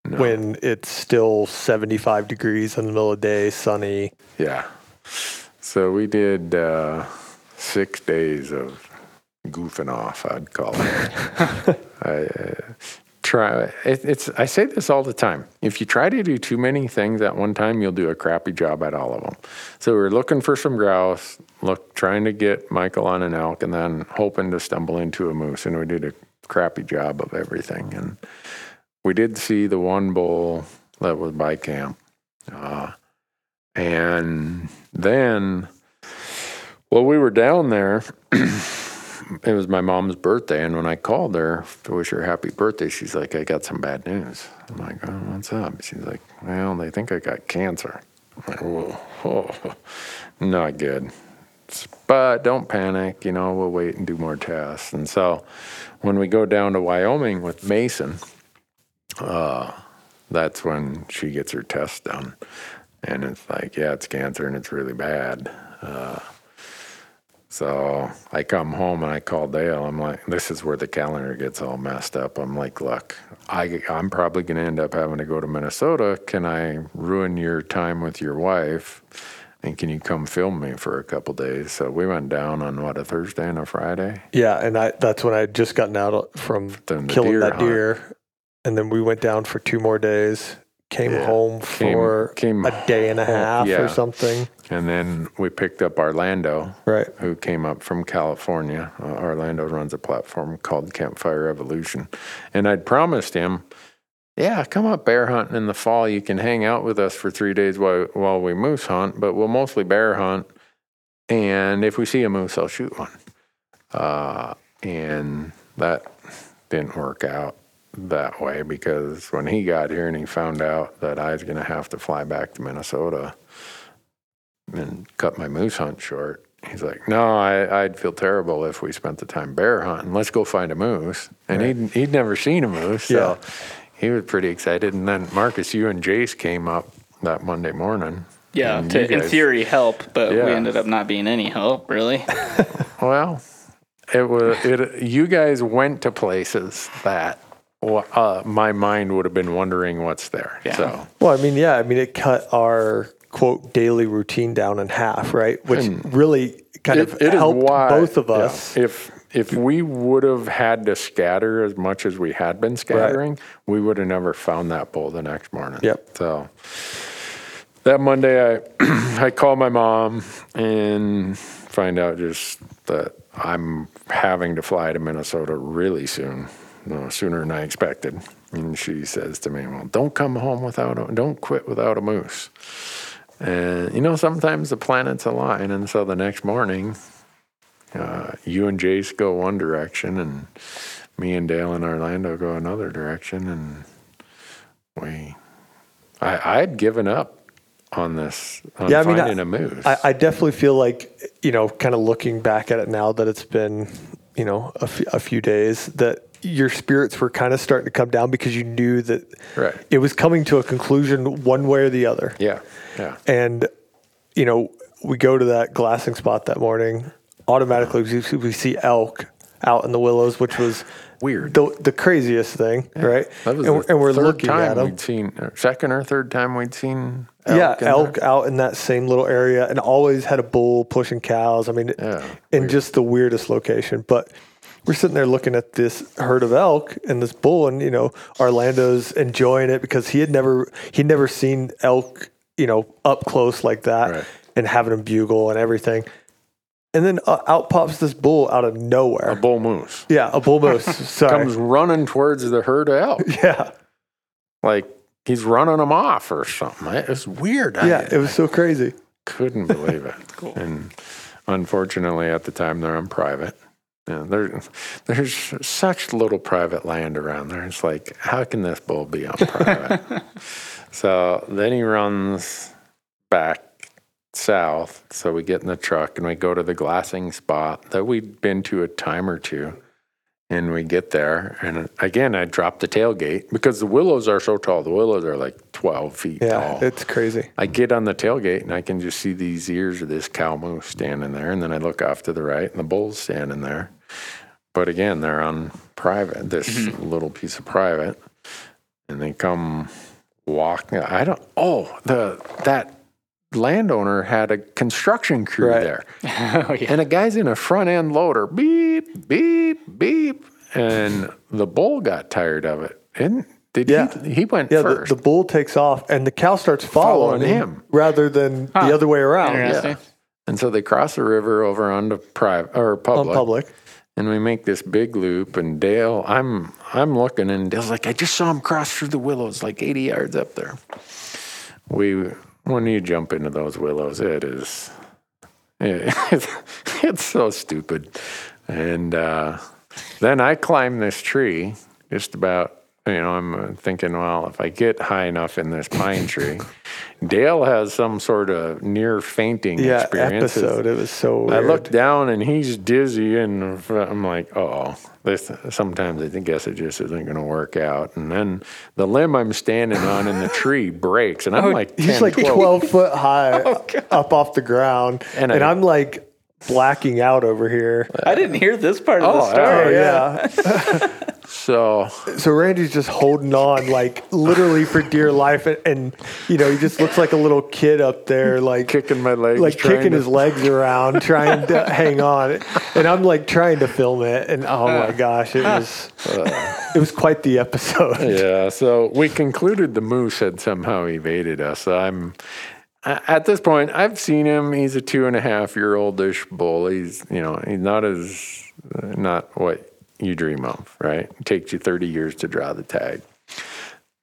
Speaker 1: no,
Speaker 4: when it's still 75 degrees in the middle of the day, sunny.
Speaker 1: yeah. So we did uh, six days of goofing off. I'd call it. I uh, try. It, it's. I say this all the time. If you try to do too many things at one time, you'll do a crappy job at all of them. So we're looking for some grouse, look, trying to get Michael on an elk, and then hoping to stumble into a moose, and we did a crappy job of everything. And we did see the one bull that was by camp. Uh, and then, well, we were down there. it was my mom's birthday. And when I called her to wish her happy birthday, she's like, I got some bad news. I'm like, oh, what's up? She's like, well, they think I got cancer. I'm like, whoa, not good. But don't panic, you know, we'll wait and do more tests. And so when we go down to Wyoming with Mason, uh, that's when she gets her test done. And it's like, yeah, it's cancer and it's really bad. Uh, so I come home and I call Dale. I'm like, this is where the calendar gets all messed up. I'm like, look, I, I'm probably going to end up having to go to Minnesota. Can I ruin your time with your wife? And can you come film me for a couple days? So we went down on what, a Thursday and a Friday?
Speaker 4: Yeah, and I that's when I had just gotten out from
Speaker 1: the
Speaker 4: killing
Speaker 1: deer
Speaker 4: that
Speaker 1: hunt.
Speaker 4: deer, and then we went down for two more days. Came
Speaker 1: Yeah,
Speaker 4: home
Speaker 1: came-
Speaker 4: for
Speaker 1: came
Speaker 4: a day and a half
Speaker 1: yeah.
Speaker 4: or something.
Speaker 1: And then we picked up Orlando,
Speaker 4: Right.
Speaker 1: who came up from California. Uh, Orlando runs a platform called Campfire Evolution. And I'd promised him, yeah, come up bear hunting in the fall. You can hang out with us for three days while, while we moose hunt, but we'll mostly bear hunt. And if we see a moose, I'll shoot one. Uh, and that didn't work out that way because when he got here and he found out that I was going to have to fly back to Minnesota and cut my moose hunt short, he's like, "No, I, I'd feel terrible if we spent the time bear hunting. Let's go find a moose." And he'd he'd never seen a moose, so he was pretty excited. And then Marcus, you and Jace came up that Monday morning.
Speaker 3: Yeah, to,
Speaker 1: you
Speaker 3: in theory, help, but
Speaker 1: Yeah.
Speaker 3: we ended up not being any help, really.
Speaker 1: Well, it was it. You guys went to places that uh, my mind would have been wondering what's there.
Speaker 3: Yeah.
Speaker 1: So
Speaker 4: Well, I mean, yeah, I mean, it cut our quote daily routine down in half, right? Which really kind
Speaker 1: It-
Speaker 4: of
Speaker 1: it is
Speaker 4: helped
Speaker 1: why-
Speaker 4: both of
Speaker 1: yeah.
Speaker 4: us.
Speaker 1: If if we would have had to scatter as much as we had been scattering, we would have never found that bull the next morning.
Speaker 4: Yep.
Speaker 1: So that Monday, I I call my mom and find out just that I'm having to fly to Minnesota really soon, no, sooner than I expected. And she says to me, "Well, don't come home without a, don't quit without a moose." And you know, sometimes the planets align, and so the next morning, uh, you and Jace go one direction, and me and Dale and Orlando go another direction, and we, I, I'd given up on this, on
Speaker 4: Yeah, I mean,
Speaker 1: finding
Speaker 4: I-
Speaker 1: a moose.
Speaker 4: I, I definitely feel like, you know, kind of looking back at it now that it's been, you know, a fe- a few days, that your spirits were kind of starting to come down because you knew that
Speaker 1: Right.
Speaker 4: it was coming to a conclusion one way or the other.
Speaker 1: yeah, yeah,
Speaker 4: And, you know, we go to that glassing spot that morning. Automatically, we see- we see elk out in the willows, which was
Speaker 1: Weird.
Speaker 4: the, the craziest thing, right?
Speaker 1: That was
Speaker 4: and, we're- and we're looking at them.
Speaker 1: we'd seen, or second or third time we'd seen.
Speaker 4: yeah,
Speaker 1: in there.
Speaker 4: elk out in that same little area, and always had a bull pushing cows. I mean,
Speaker 1: Yeah,
Speaker 4: in just the weirdest location. But we're sitting there looking at this herd of elk and this bull, and you know, Orlando's enjoying it because he had never he'd never seen elk, you know, up close like that,
Speaker 1: Right.
Speaker 4: and having them bugle and everything. And then uh, out pops this bull out of nowhere.
Speaker 1: A bull moose
Speaker 4: yeah, a bull moose. Sorry.
Speaker 1: comes running towards the herd of elk,
Speaker 4: yeah,
Speaker 1: like he's running them off or something. It was weird. I-
Speaker 4: yeah, it was so crazy.
Speaker 1: couldn't believe it. And unfortunately, at the time, they're on private. Yeah, there, there's such little private land around there. It's like, how can this bull be on private? so then he runs back south. So we get in the truck and we go to the glassing spot that we'd been to a time or two. And we get there, and again, I drop the tailgate because the willows are so tall. The willows are like 12 feet
Speaker 4: Yeah,
Speaker 1: tall.
Speaker 4: it's crazy.
Speaker 1: I get on the tailgate and I can just see these ears of this cow moose standing there. And then I look off to the right and the bull's standing there. But again, they're on private, this mm-hmm. little piece of private. And they come walking. I don't, oh, the, that landowner had a construction crew
Speaker 4: Right.
Speaker 1: there.
Speaker 3: oh yeah.
Speaker 1: And a guy's in a front end loader, beep, beep, beep. And the bull got tired of it. And did
Speaker 4: Yeah.
Speaker 1: he, he went
Speaker 4: Yeah, the,
Speaker 1: first.
Speaker 4: the bull takes off, and the cow starts following,
Speaker 1: Following
Speaker 4: him,
Speaker 1: him.
Speaker 4: rather than the other way around
Speaker 3: Interesting.
Speaker 1: And so they cross the river over onto private or
Speaker 4: on
Speaker 1: public,
Speaker 4: public.
Speaker 1: and we make this big loop. And Dale, I'm I'm looking, and Dale's like, I just saw him cross through the willows, like 80 yards up there. We when you jump into those willows, it is it, it's so stupid. And uh, then I climb this tree, just about. You know, I'm uh, thinking, well, if I get high enough in this pine tree, Dale has some sort of near fainting
Speaker 4: Yeah,
Speaker 1: experience.
Speaker 4: episode. It was so
Speaker 1: I
Speaker 4: weird.
Speaker 1: look down and he's dizzy, and I'm like, oh, this. Sometimes I think guess it just isn't going to work out. And then the limb I'm standing on in the tree breaks, and I'm oh, like, 10,
Speaker 4: He's like
Speaker 1: 12
Speaker 4: 12 foot high oh, up off the ground.
Speaker 1: And
Speaker 4: And,
Speaker 1: I-
Speaker 4: I, am like blacking out over here.
Speaker 3: I didn't hear this part of
Speaker 1: Oh,
Speaker 3: the
Speaker 4: Oh,
Speaker 3: story.
Speaker 4: Oh, yeah.
Speaker 1: So
Speaker 4: So Randy's just holding on, like literally for dear life. And, and, you know, he just looks like a little kid up there, like
Speaker 1: kicking my legs,
Speaker 4: like kicking
Speaker 1: to-
Speaker 4: his legs around, trying to hang on. And I'm like trying to film it. And oh my uh. gosh, it was, uh. it was quite the episode.
Speaker 1: Yeah, so we concluded the moose had somehow evaded us. I'm a- at this point. I've seen him. He's a two and a half year oldish bull. He's you know he's not as not what you dream of. Right? It takes you thirty years to draw the tag,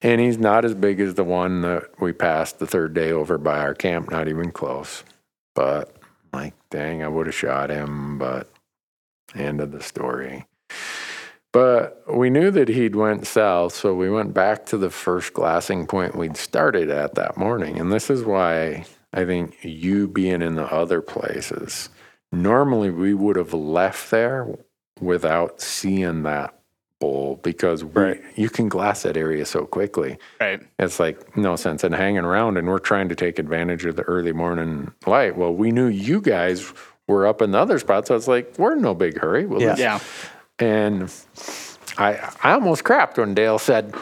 Speaker 1: and he's not as big as the one that we passed the third day over by our camp. Not even close. But like, dang, I would have shot him. But end of the story. But we knew that he'd went south, so we went back to the first glassing point we'd started at that morning. And this is why I think you being in the other places, normally we would have left there without seeing that bull because we,
Speaker 4: Right.
Speaker 1: you can glass that area so quickly.
Speaker 3: Right.
Speaker 1: It's like no sense in hanging around, and we're trying to take advantage of the early morning light. Well, we knew you guys were up in the other spot, So it's like we're in no big hurry. We'll
Speaker 4: Yeah.
Speaker 3: Yeah.
Speaker 1: And I I almost crapped when Dale said,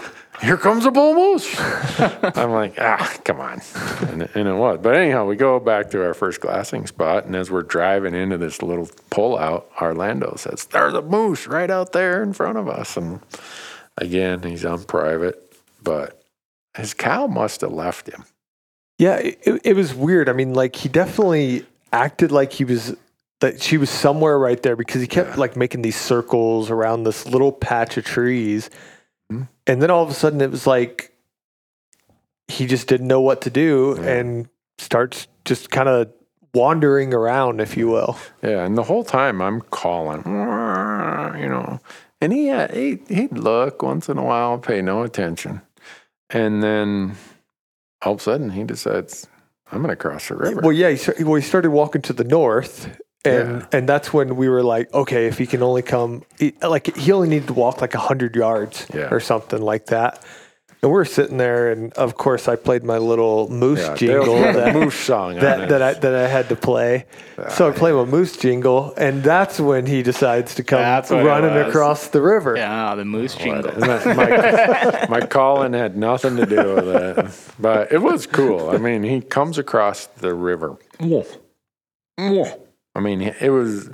Speaker 1: here comes a bull moose. I'm like, ah, come on. And, and it was. But anyhow, we go back to our first glassing spot. And as we're driving into this little pullout, Orlando says, there's a moose right out there in front of us. And again, he's on private, but his cow must have left him.
Speaker 4: Yeah, it- it was weird. I mean, like he definitely acted like he was that she was somewhere right there because he kept
Speaker 1: Yeah.
Speaker 4: like making these circles around this little patch of trees.
Speaker 1: Mhm.
Speaker 4: And then all of a sudden it was like he just didn't know what to do
Speaker 1: Yeah.
Speaker 4: and starts just kind of wandering around, if you will.
Speaker 1: Yeah, and the whole time I'm calling, you know, and he had, he he'd look once in a while, pay no attention, and then all of a sudden he decides I'm going to cross the river.
Speaker 4: Well, yeah, he, well, he started walking to the north. And
Speaker 1: Yeah.
Speaker 4: and that's when we were like, okay, if he can only come, he, like he only needed to walk like hundred yards
Speaker 1: Yeah.
Speaker 4: or something like that. And we're sitting there, and of course, I played my little moose
Speaker 1: yeah,
Speaker 4: jingle
Speaker 1: Dale's got a
Speaker 4: that,
Speaker 1: moose song
Speaker 4: that, that I that I had to play. So I play my moose jingle, and that's when he decides to come
Speaker 3: That's
Speaker 4: running across the river.
Speaker 3: Yeah, the moose oh, jingle.
Speaker 1: my, my, my calling had nothing to do with it, but it was cool. I mean, he comes across the river. I mean, it was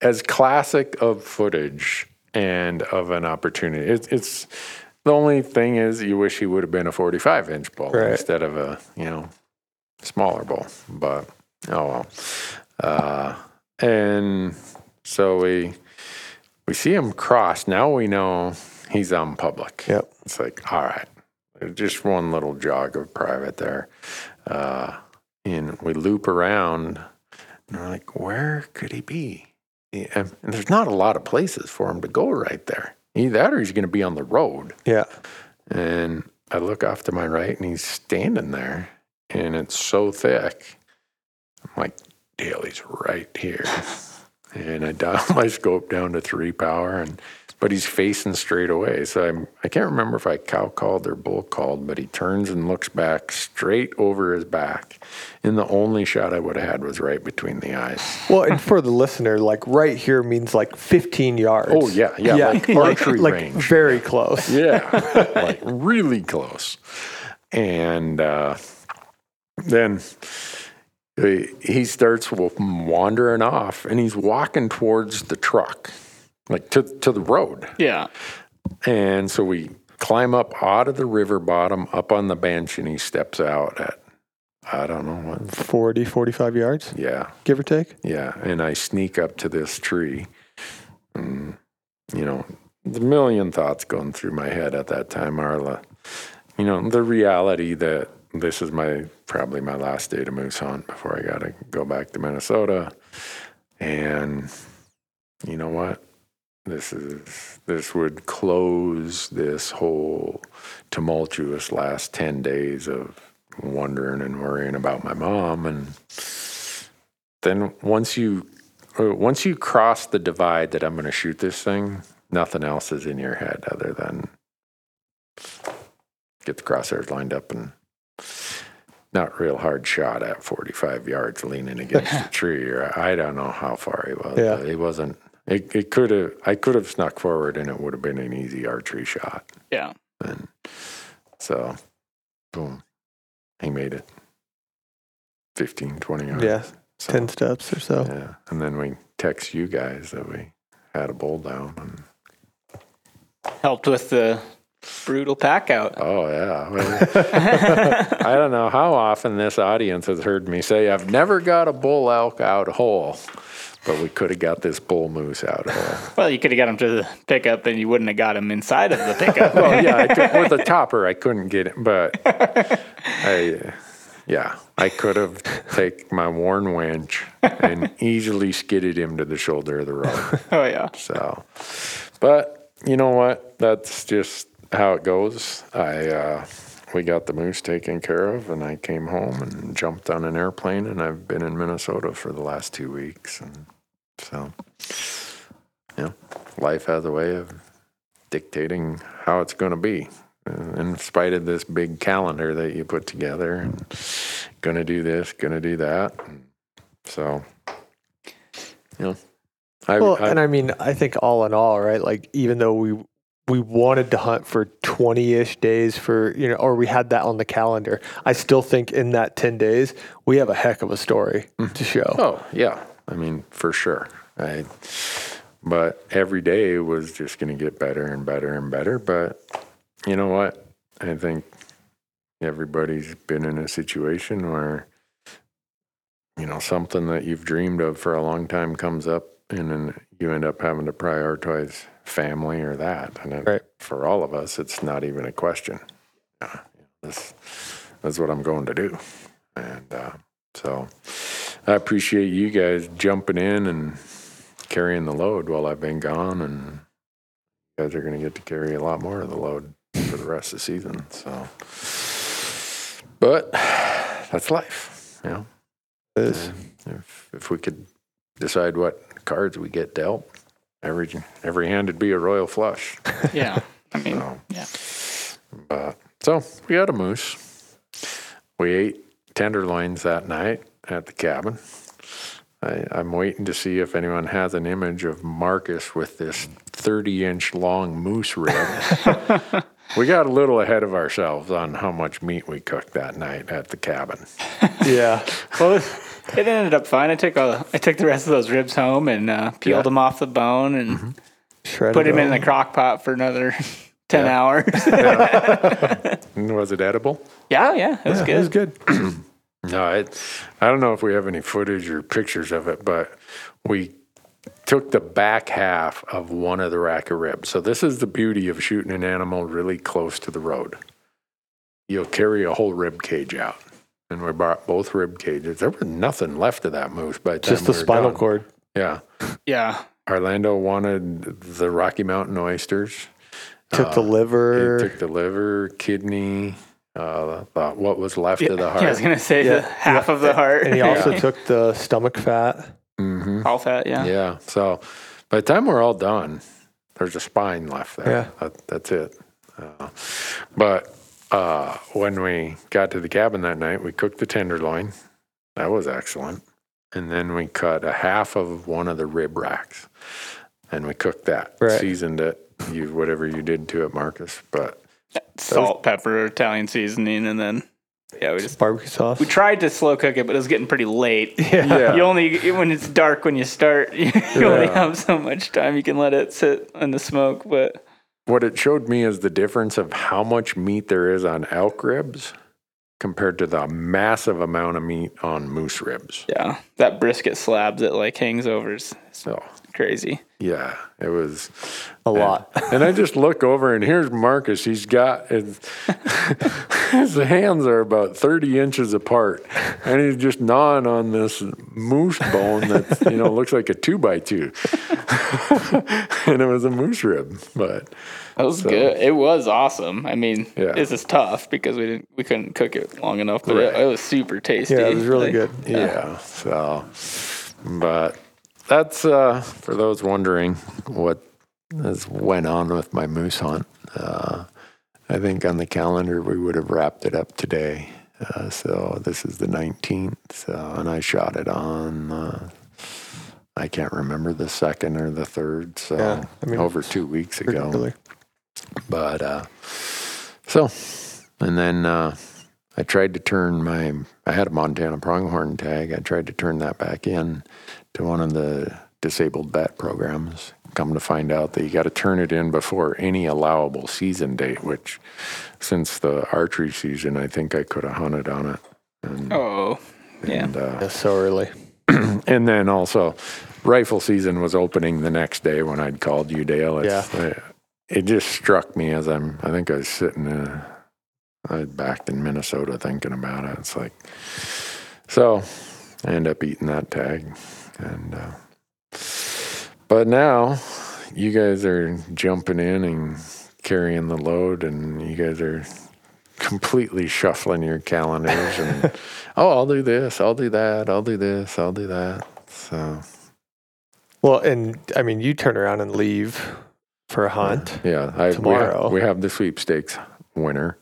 Speaker 1: as classic of footage and of an opportunity. It's, it's the only thing is you wish he would have been a 45 inch bull
Speaker 4: Right.
Speaker 1: instead of a you know smaller bull. But oh well. Uh, and so we we see him cross. Now we know he's on public.
Speaker 4: Yep.
Speaker 1: It's like all right, just one little jog of private there. Uh, and we loop around and we're like, where could he be? Yeah, And there's not a lot of places for him to go right there. Either that or he's going to be on the road.
Speaker 4: Yeah.
Speaker 1: And I look off to my right and he's standing there and it's so thick. I'm like, Dale, he's right here. and I dial my scope down to three power and but he's facing straight away. So I'm I can't remember if I cow called or bull called, but he turns and looks back straight over his back. And the only shot I would have had was right between the eyes.
Speaker 4: Well, and for the listener, like right here means like 15 yards.
Speaker 1: Oh yeah, yeah, like archery
Speaker 4: like
Speaker 1: range.
Speaker 4: very close.
Speaker 1: Yeah, like really close. And uh, then he he starts wandering off, and he's walking towards the truck, like to to the road.
Speaker 3: Yeah.
Speaker 1: And so we climb up out of the river bottom, up on the bench, and he steps out at I don't know what.
Speaker 4: 40, 45 yards,
Speaker 1: Yeah,
Speaker 4: give or take.
Speaker 1: yeah. And I sneak up to this tree. And, you know, the million thoughts going through my head at that time, Arla. You know, the reality that this is my probably my last day to moose hunt before I got to go back to Minnesota. And you know what? This is this would close this whole tumultuous last 10 days of wondering and worrying about my mom and then once you uh, once you cross the divide that I'm going to shoot this thing, nothing else is in your head other than get the crosshairs lined up and not real hard shot at 45 yards leaning against the tree or I don't know how far he was.
Speaker 4: Yeah.
Speaker 1: He wasn't it, it could have I could have snuck forward and it would have been an easy archery shot.
Speaker 3: Yeah.
Speaker 1: And so boom. He made it. 15 20 yards.
Speaker 4: Yeah,
Speaker 1: So-
Speaker 4: 10 steps or so.
Speaker 1: yeah, and then we text you guys that we had a bull down. And,
Speaker 3: Helped with the brutal pack out.
Speaker 1: oh yeah, Well, I don't know how often this audience has heard me say I've never got a bull elk out whole, but we could have got this bull moose out whole.
Speaker 3: Well, you could have got him to the pickup and you wouldn't have got him inside of the pickup.
Speaker 1: well, yeah, I with a topper I couldn't get it, but I. Yeah, I could have taken my Warn winch and easily skidded him to the shoulder of the road.
Speaker 3: oh, yeah.
Speaker 1: So, but you know what? That's just how it goes. I uh, we got the moose taken care of, and I came home and jumped on an airplane, and I've been in Minnesota for the last two weeks, and so yeah, life has a way of dictating how it's going to be. Uh, In spite of this big calendar that you put together, and gonna do this, gonna do that, so you know, I,
Speaker 4: Well,
Speaker 1: I-
Speaker 4: and I mean, I think all in all, right? Like, even though we we wanted to hunt for 20-ish days for you know or we had that on the calendar i still think in that 10 days we have a heck of a story mm. to show
Speaker 1: Oh yeah, I mean for sure. I, but every day was just going to get better and better and better. But you know what? I think everybody's been in a situation where you know something that you've dreamed of for a long time comes up, and then you end up having to prioritize family or that. And it,
Speaker 4: Right.
Speaker 1: for all of us, it's not even a question. Yeah, this, that's what I'm going to do, and uh, so. I appreciate you guys jumping in and carrying the load while I've been gone, and you guys are going to get to carry a lot more of the load for the rest of the season. So, but that's life, you know.
Speaker 4: Is.
Speaker 1: If if we could decide what cards we get dealt, every every hand would be a royal flush.
Speaker 3: Yeah. I mean,
Speaker 1: So,
Speaker 3: yeah.
Speaker 1: but so we had a moose. We ate tenderloins that night at the cabin. I, I'm waiting to see if anyone has an image of Marcus with this 30 inch long moose rib. we got a little ahead of ourselves on how much meat we cooked that night at the cabin.
Speaker 4: yeah
Speaker 3: Well, it ended up fine. I took all, I took the rest of those ribs home and uh, peeled
Speaker 1: Yeah.
Speaker 3: them off the bone and
Speaker 4: Shredded
Speaker 3: put them in the crock pot for another ten
Speaker 1: Yeah.
Speaker 3: hours.
Speaker 1: Was it edible?
Speaker 3: yeah, yeah, it was
Speaker 4: Yeah,
Speaker 3: good.
Speaker 4: it was good
Speaker 1: No, it, I don't know if we have any footage or pictures of it, but we took the back half of one of the rack of ribs. So this is the beauty of shooting an animal really close to the road. You'll carry a whole rib cage out. And we brought both rib cages. There was nothing left of that moose by the time
Speaker 4: just the
Speaker 1: we were
Speaker 4: spinal
Speaker 1: done.
Speaker 4: cord
Speaker 1: Yeah.
Speaker 3: Yeah,
Speaker 1: Orlando wanted the Rocky Mountain oysters.
Speaker 4: took the
Speaker 1: He
Speaker 4: liver
Speaker 1: took the liver, kidney, uh, the- what was left of the
Speaker 3: yeah. I was gonna say
Speaker 4: Yeah.
Speaker 3: the half of the heart.
Speaker 4: and he also took the stomach fat
Speaker 1: hmm
Speaker 3: all fat. Yeah.
Speaker 1: Yeah. So by the time we're all done, there's a spine left there.
Speaker 4: Yeah.
Speaker 1: That, that's it. Uh, but uh, when we got to the cabin that night, we cooked the tenderloin. That was excellent. And then we cut a half of one of the rib racks and we cooked that,
Speaker 4: Right.
Speaker 1: seasoned it, you whatever you did to it, Marcus. But
Speaker 3: Salt, pepper, Italian seasoning, and then yeah, we just
Speaker 4: barbecue sauce
Speaker 3: we tried to slow cook it, but it was getting pretty late.
Speaker 1: yeah,
Speaker 3: You only when it's dark when you start, you only have so much time you can let it sit in the smoke. But
Speaker 1: what it showed me is the difference of how much meat there is on elk ribs compared to the massive amount of meat on moose ribs.
Speaker 3: yeah, that brisket slab that like hangs over is
Speaker 1: So
Speaker 3: crazy.
Speaker 1: Yeah, it was
Speaker 4: a lot
Speaker 1: And I just look over and here's Marcus. He's got his, his hands are about 30 inches apart and he's just gnawing on this moose bone that, you know, looks like a two by two. and it was a moose rib, but
Speaker 3: That was
Speaker 1: So-
Speaker 3: good. It was awesome. I mean,
Speaker 1: Yeah.
Speaker 3: this is tough because we didn't we couldn't cook it long enough, but it,
Speaker 1: Right.
Speaker 3: it was super tasty.
Speaker 4: yeah it was really
Speaker 3: Like,
Speaker 4: good
Speaker 1: yeah. So, but that's, uh, for those wondering what has went on with my moose hunt. Uh, I think on the calendar we would have wrapped it up today. Uh, so this is the 19th, so, and I shot it on, uh, I can't remember the second or the third, so
Speaker 4: Yeah, I mean,
Speaker 1: over two weeks ago.
Speaker 4: early.
Speaker 1: But uh, so, and then uh, I tried to turn my, I had a Montana pronghorn tag. I tried to turn that back in to one of the disabled bat programs. Come to find out that you got to turn it in before any allowable season date, which since the archery season, I think I could have hunted on it. And,
Speaker 3: Oh, yeah.
Speaker 1: and, uh,
Speaker 4: Yeah, so early
Speaker 1: and then also rifle season was opening the next day when I'd called you, Dale. It's, uh, it just struck me as I'm, I think I was sitting in, I back in Minnesota thinking about it. It's like, so I end up eating that tag. And, uh, but now you guys are jumping in and carrying the load and you guys are completely shuffling your calendars and oh i'll do this i'll do that i'll do this i'll do that so
Speaker 4: well and i mean you turn around and leave for a hunt
Speaker 1: yeah I,
Speaker 4: Tomorrow.
Speaker 1: We have, we have the sweepstakes winner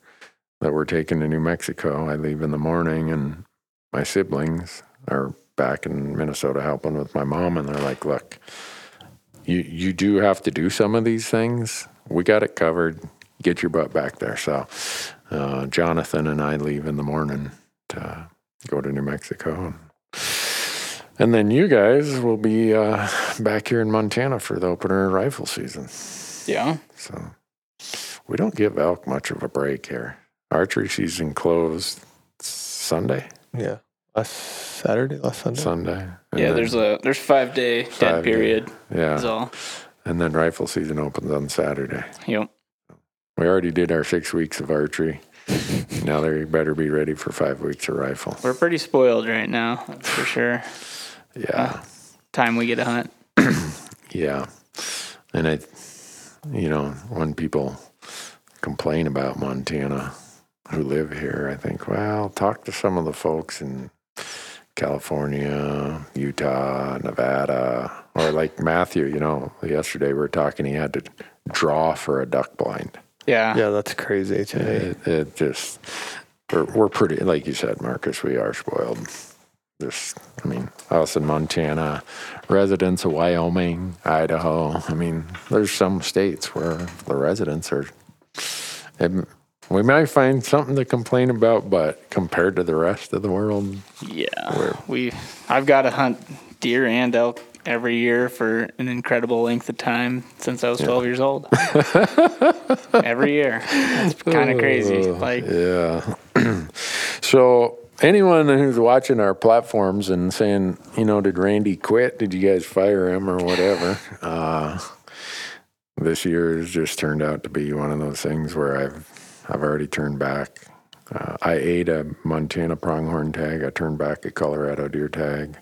Speaker 1: that we're taking to new mexico i leave in the morning and my siblings are back in minnesota helping with my mom and they're like look you you do have to do some of these things. We got it covered. Get your butt back there. So, uh, Jonathan and I leave in the morning to go to New Mexico. And then you guys will be uh, back here in Montana for the opener rifle season.
Speaker 3: Yeah.
Speaker 1: So we don't give elk much of a break here. Archery season closed Sunday.
Speaker 4: Yeah. Last Saturday, last Sunday.
Speaker 1: Sunday. and
Speaker 3: Yeah,
Speaker 1: then-
Speaker 3: there's a there's five day dead
Speaker 1: Five day.
Speaker 3: period.
Speaker 1: yeah,
Speaker 3: Is all.
Speaker 1: and then rifle season opens on Saturday.
Speaker 3: Yep.
Speaker 1: We already did our six weeks of archery. now they better be ready for five weeks of rifle.
Speaker 3: We're pretty spoiled right now, that's for sure.
Speaker 1: Yeah, uh,
Speaker 3: Time we get to hunt.
Speaker 1: yeah, and I, you know, when people complain about Montana who live here, I think, well, talk to some of the folks in California, Utah, Nevada, or like Matthew. You know, yesterday we were talking. He had to draw for a duck blind.
Speaker 3: Yeah.
Speaker 4: Yeah, that's crazy. To me.
Speaker 1: It, it just we're, we're pretty like you said, Marcus. We are spoiled. Just, I mean, us in Montana, residents of Wyoming, Idaho. I mean, there's some states where the residents are. and we might find something to complain about, but compared to the rest of the world,
Speaker 3: Yeah. We I've got to hunt deer and elk every year for an incredible length of time since I was 12 years old. every year. It's kind of crazy. Like
Speaker 1: Yeah. so anyone who's watching our platforms and saying, you know, did Randy quit? Did you guys fire him or whatever? Uh, this year has just turned out to be one of those things where I've I've already turned back. Uh, I ate a Montana pronghorn tag. I turned back a Colorado deer tag.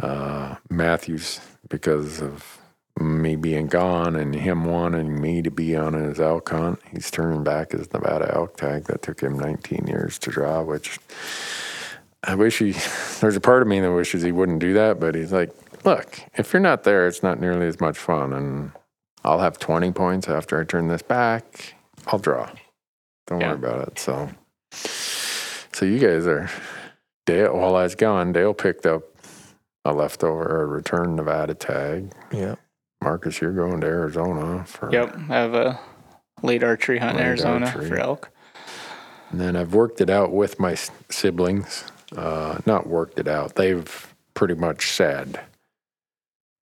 Speaker 1: Uh, Matthews, because of me being gone and him wanting me to be on his elk hunt, he's turning back his Nevada elk tag that took him 19 years to draw, which I wish he, there's a part of me that wishes he wouldn't do that, but he's like, look, if you're not there, it's not nearly as much fun. And I'll have 20 points after I turn this back. I'll draw. Don't
Speaker 3: Yeah.
Speaker 1: worry about it. So, so you guys are, Dale, while I was gone, Dale picked up a leftover, a return Nevada tag.
Speaker 4: Yeah.
Speaker 1: Marcus, you're going to Arizona for.
Speaker 3: Yep. I have a late archery hunt in Arizona
Speaker 1: archery.
Speaker 3: for elk.
Speaker 1: And then I've worked it out with my siblings. Uh, not worked it out. They've pretty much said,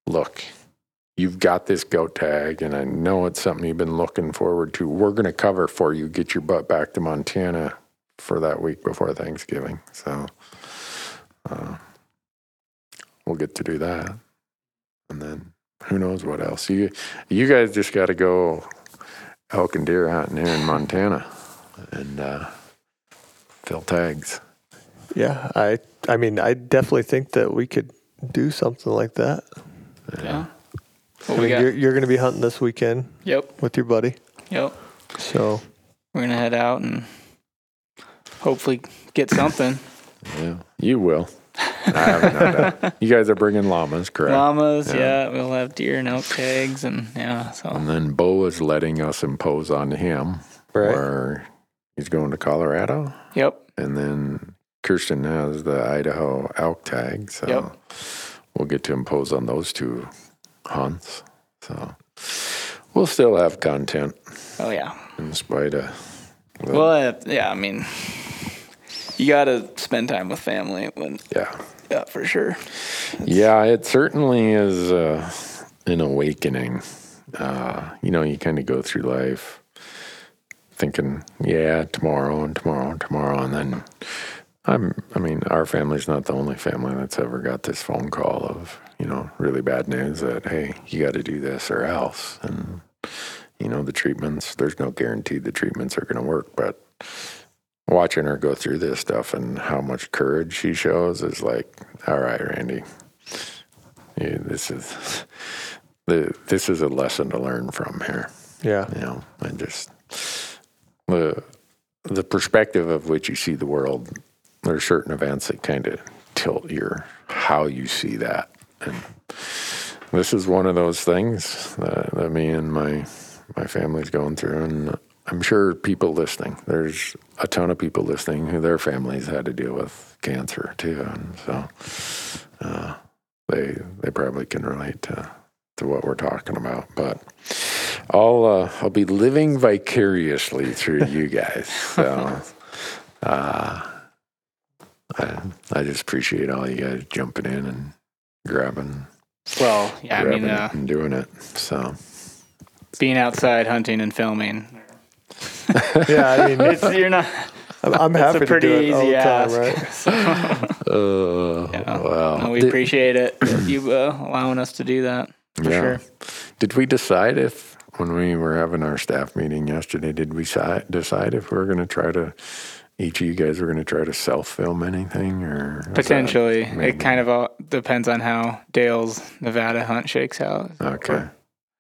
Speaker 1: look, you've got this goat tag, and I know it's something you've been looking forward to. We're going to cover for you. Get your butt back to Montana for that week before Thanksgiving. So uh, we'll get to do that. And then who knows what else. You, you guys just got to go elk and deer hunting here in Montana and uh, fill tags.
Speaker 4: Yeah. I I mean, I definitely think that we could do something like that.
Speaker 3: Yeah.
Speaker 4: I
Speaker 3: What we got?
Speaker 4: you're, you're going to be hunting this weekend
Speaker 3: Yep.
Speaker 4: with your buddy.
Speaker 3: Yep.
Speaker 4: So,
Speaker 3: We're gonna head out and hopefully get something.
Speaker 1: Yeah, you will. I haven't had that. You guys are bringing llamas, correct?
Speaker 3: Llamas,
Speaker 1: Yeah.
Speaker 3: yeah. We'll have deer and elk tags, and yeah. So
Speaker 1: And then Bo is letting us impose on him
Speaker 4: right.
Speaker 1: where he's going to Colorado.
Speaker 3: yep.
Speaker 1: And then Kirsten has the Idaho elk tag. So
Speaker 3: Yep.
Speaker 1: we'll get to impose on those two hunts. So we'll still have content
Speaker 3: Oh yeah.
Speaker 1: in spite of. the-
Speaker 3: Well, yeah. I mean, you gotta spend time with family. When
Speaker 1: yeah.
Speaker 3: yeah, for sure.
Speaker 1: Yeah, it certainly is uh, an awakening. Uh, you know, you kind of go through life thinking, yeah, tomorrow and tomorrow and tomorrow, and then I'm. I mean, our family's not the only family that's ever got this phone call of you know really bad news that hey, you got to do this or else, and you know the treatments. There's no guarantee the treatments are going to work, but watching her go through this stuff and how much courage she shows is like, all right, Randy, yeah, this is the this is a lesson to learn from here.
Speaker 4: Yeah.
Speaker 1: You know, and just the the perspective of which you see the world. There are certain events that kind of tilt your how you see that, and this is one of those things that, that me and my my family's going through, and I'm sure people listening. There's a ton of people listening who their families had to deal with cancer too, and so uh, they they probably can relate to to what we're talking about. But I'll uh, I'll be living vicariously through you guys. So uh, I I just appreciate all you guys jumping in and grabbing
Speaker 3: Well, yeah, I
Speaker 1: grabbing
Speaker 3: mean,
Speaker 1: it
Speaker 3: uh,
Speaker 1: and doing it. So
Speaker 3: being outside hunting and filming,
Speaker 4: Yeah, I mean,
Speaker 3: it's you're not.
Speaker 4: I'm, I'm
Speaker 3: It's
Speaker 4: happy
Speaker 3: a
Speaker 4: to do it all
Speaker 3: easy
Speaker 4: the time,
Speaker 3: ask.
Speaker 4: right?
Speaker 1: uh, well,
Speaker 3: No, we
Speaker 1: did-
Speaker 3: appreciate it. you uh, allowing us to do that for
Speaker 1: Yeah.
Speaker 3: sure.
Speaker 1: Did we decide if, when we were having our staff meeting yesterday, did we decide if we are going to try to, each of you guys were going to try to self film anything or? is that
Speaker 3: Potentially, it kind of all depends on how Dale's Nevada hunt shakes out.
Speaker 1: Okay.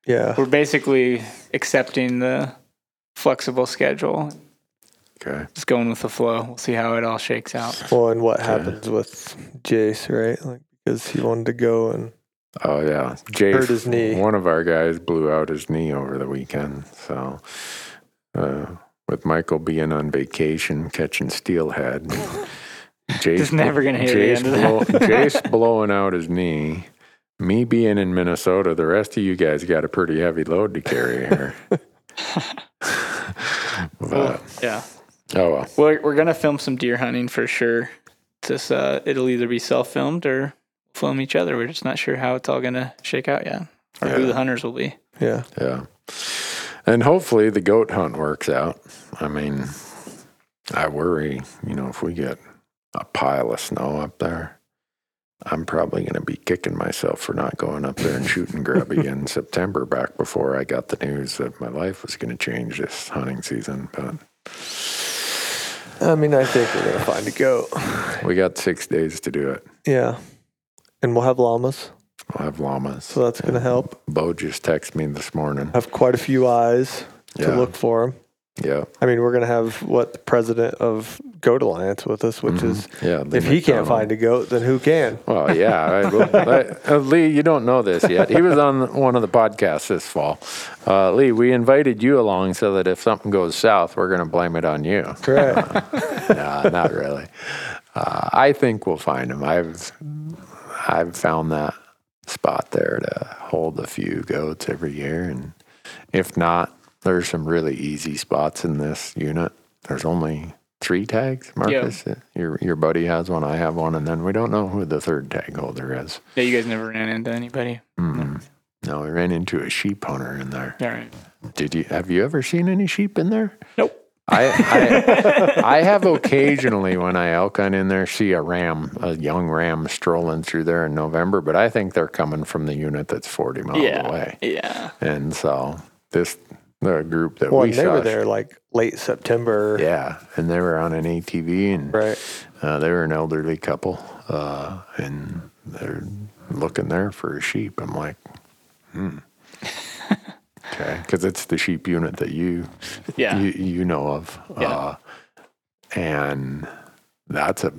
Speaker 4: Yeah.
Speaker 3: We're basically accepting the flexible schedule,
Speaker 1: Okay.
Speaker 3: just going with the flow. We'll see how it all shakes out.
Speaker 4: Well, and what happens with Jace, right? Like, because he wanted to go and
Speaker 1: Oh, yeah. Jay,
Speaker 4: Hurt his knee.
Speaker 1: One of our guys blew out his knee over the weekend. So, uh, with Michael being on vacation catching steelhead, Jace,
Speaker 3: Just never gonna hear the
Speaker 1: Jace
Speaker 3: end of that.
Speaker 1: blow- Jace blowing out his knee. Me being in Minnesota, the rest of you guys got a pretty heavy load to carry here. but,
Speaker 3: Yeah.
Speaker 1: oh well.
Speaker 3: We're, we're going to film some deer hunting for sure. Just, uh, it'll either be self filmed or film each other. We're just not sure how it's all going to shake out yet or who the hunters will be.
Speaker 4: yeah.
Speaker 1: Yeah. And hopefully the goat hunt works out. I mean, I worry, you know, if we get a pile of snow up there, I'm probably going to be kicking myself for not going up there and shooting grubby in September back before I got the news that my life was going to change this hunting season. But
Speaker 4: I mean, I think we're gonna find a goat.
Speaker 1: we got six days to do it.
Speaker 4: Yeah. And we'll have llamas,
Speaker 1: We'll have llamas.
Speaker 4: so that's gonna help.
Speaker 1: Bo just texted me this morning.
Speaker 4: I have quite a few eyes to
Speaker 1: Yeah.
Speaker 4: look for them.
Speaker 1: Yeah.
Speaker 4: I mean, we're gonna have what the president of Goat Alliance with us, which is
Speaker 1: Yeah. Lee
Speaker 4: if he can't
Speaker 1: McDonald.
Speaker 4: find a goat, then who can?
Speaker 1: Well, yeah. I, well, I- uh, Lee, you don't know this yet. He was on one of the podcasts this fall. Uh, Lee, we invited you along so that if something goes south, we're going to blame it on you.
Speaker 4: Correct.
Speaker 1: no, not really. Uh, I think we'll find him. I've I've found that spot there to hold a few goats every year, and if not, there's some really easy spots in this unit. There's only three tags, Marcus. Your your buddy has one, I have one, and then we don't know who the third tag holder is.
Speaker 3: Yeah, you guys never ran into anybody.
Speaker 1: Mm. No, we ran into a sheep hunter in there.
Speaker 3: All right.
Speaker 1: Did you have you ever seen any sheep in there?
Speaker 3: Nope.
Speaker 1: I, I I have occasionally when I elk hunt in there see a ram, a young ram strolling through there in November, but I think they're coming from the unit that's forty miles
Speaker 3: Yeah.
Speaker 1: away.
Speaker 3: Yeah.
Speaker 1: And so this the group that
Speaker 4: well,
Speaker 1: we
Speaker 4: and they
Speaker 1: saw,
Speaker 4: were there like late September.
Speaker 1: yeah, and they were on an ATV and
Speaker 4: Right.
Speaker 1: uh, they were an elderly couple, uh, and they're looking there for a sheep. I'm like, hmm. Okay, because it's the sheep unit that you
Speaker 3: Yeah.
Speaker 1: you, you know of.
Speaker 3: Yeah.
Speaker 1: Uh, and that's a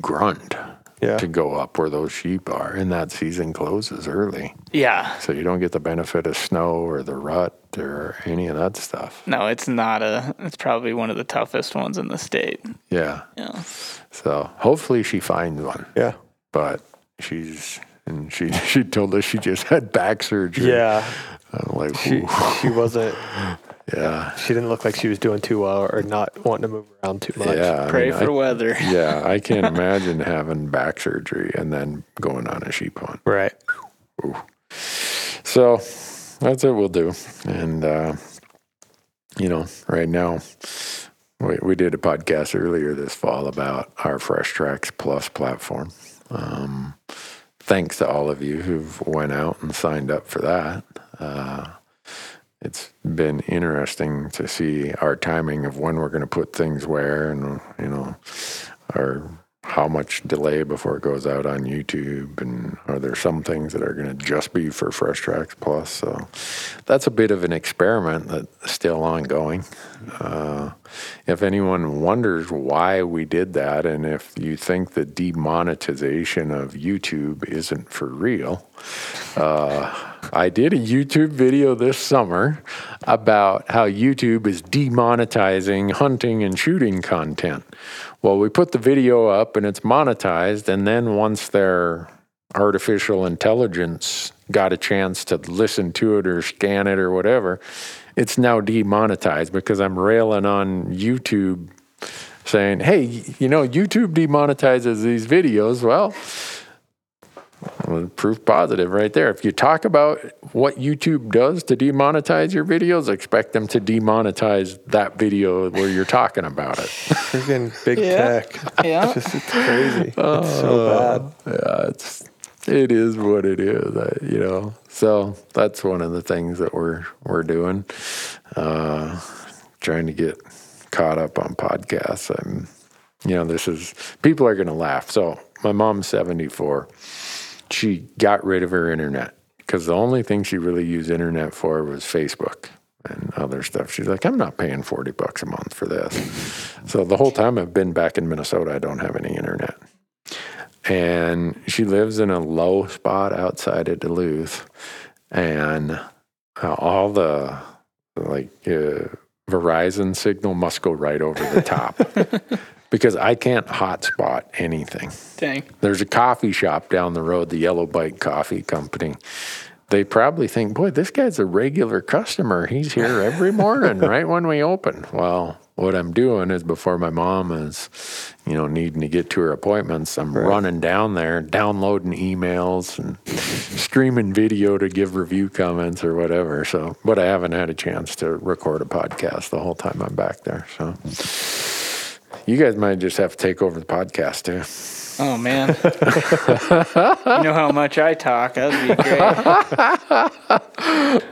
Speaker 1: grunt
Speaker 4: Yeah.
Speaker 1: to go up where those sheep are. And that season closes early.
Speaker 3: Yeah.
Speaker 1: So you don't get the benefit of snow or the rut or any of that stuff.
Speaker 3: No, it's not a. It's probably one of the toughest ones in the state.
Speaker 1: Yeah.
Speaker 3: Yeah.
Speaker 1: So hopefully she finds one.
Speaker 4: Yeah.
Speaker 1: But she's, and she, she told us she just had back surgery.
Speaker 4: Yeah.
Speaker 1: I'm like,
Speaker 4: She she wasn't.
Speaker 1: yeah.
Speaker 4: She didn't look like she was doing too well or not wanting to move around too much.
Speaker 1: Yeah. I
Speaker 3: Pray
Speaker 1: mean,
Speaker 3: for
Speaker 1: I-
Speaker 3: weather.
Speaker 1: yeah. I can't imagine having back surgery and then going on a sheep hunt.
Speaker 4: Right.
Speaker 1: So that's what we'll do. And, uh, you know, right now, we, we did a podcast earlier this fall about our Fresh Tracks Plus platform. Um, thanks to all of you who've went out and signed up for that. Uh, it's been interesting to see our timing of when we're going to put things where and, you know, our how much delay before it goes out on YouTube, and are there some things that are going to just be for Fresh Tracks Plus? So that's a bit of an experiment that's still ongoing. Uh, if anyone wonders why we did that, and if you think the demonetization of YouTube isn't for real, uh, I did a YouTube video this summer about how YouTube is demonetizing hunting and shooting content. Well, we put the video up and it's monetized, and then once they're artificial intelligence got a chance to listen to it or scan it or whatever, it's now demonetized because I'm railing on YouTube saying, hey, you know, YouTube demonetizes these videos. Well, proof positive right there. If you talk about what YouTube does to demonetize your videos, expect them to demonetize that video where you're talking about it.
Speaker 4: Freaking big
Speaker 3: Yeah.
Speaker 4: tech.
Speaker 3: Yeah.
Speaker 4: It's just it's crazy. it's so bad.
Speaker 1: yeah, it's it is what it is, I, you know. So that's one of the things that we're we're doing, uh, trying to get caught up on podcasts. I'm, you know, this is people are going to laugh. So my mom's 74. She got rid of her internet because the only thing she really used internet for was Facebook and other stuff. She's like, I'm not paying 40 bucks a month for this. so the whole time I've been back in Minnesota, I don't have any internet and she lives in a low spot outside of Duluth, and uh, all the like uh, Verizon signal must go right over the top because I can't hotspot anything.
Speaker 3: Dang.
Speaker 1: There's a coffee shop down the road, the Yellow Bike Coffee Company. They probably think, boy, this guy's a regular customer. He's here every morning, right when we open. Well, what I'm doing is before my mom is, you know, needing to get to her appointments, I'm running down there, downloading emails and streaming video to give review comments or whatever. So, but I haven't had a chance to record a podcast the whole time I'm back there. So, you guys might just have to take over the podcast too.
Speaker 3: Oh man. you know how much I talk. That'd be great.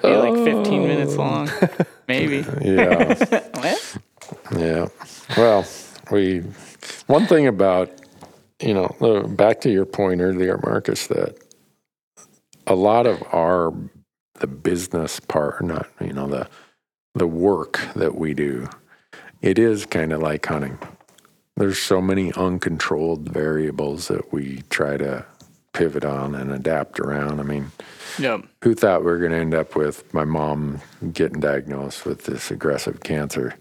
Speaker 3: be like 15 minutes long, maybe.
Speaker 1: Yeah.
Speaker 3: What?
Speaker 1: Yeah. Well, we one thing about you know back to your point earlier, Marcus, that a lot of our the business part, not you know the the work that we do, it is kind of like hunting. There's so many uncontrolled variables that we try to pivot on and adapt around. I mean,
Speaker 3: Yep.
Speaker 1: who thought we were going to end up with my mom getting diagnosed with this aggressive cancer?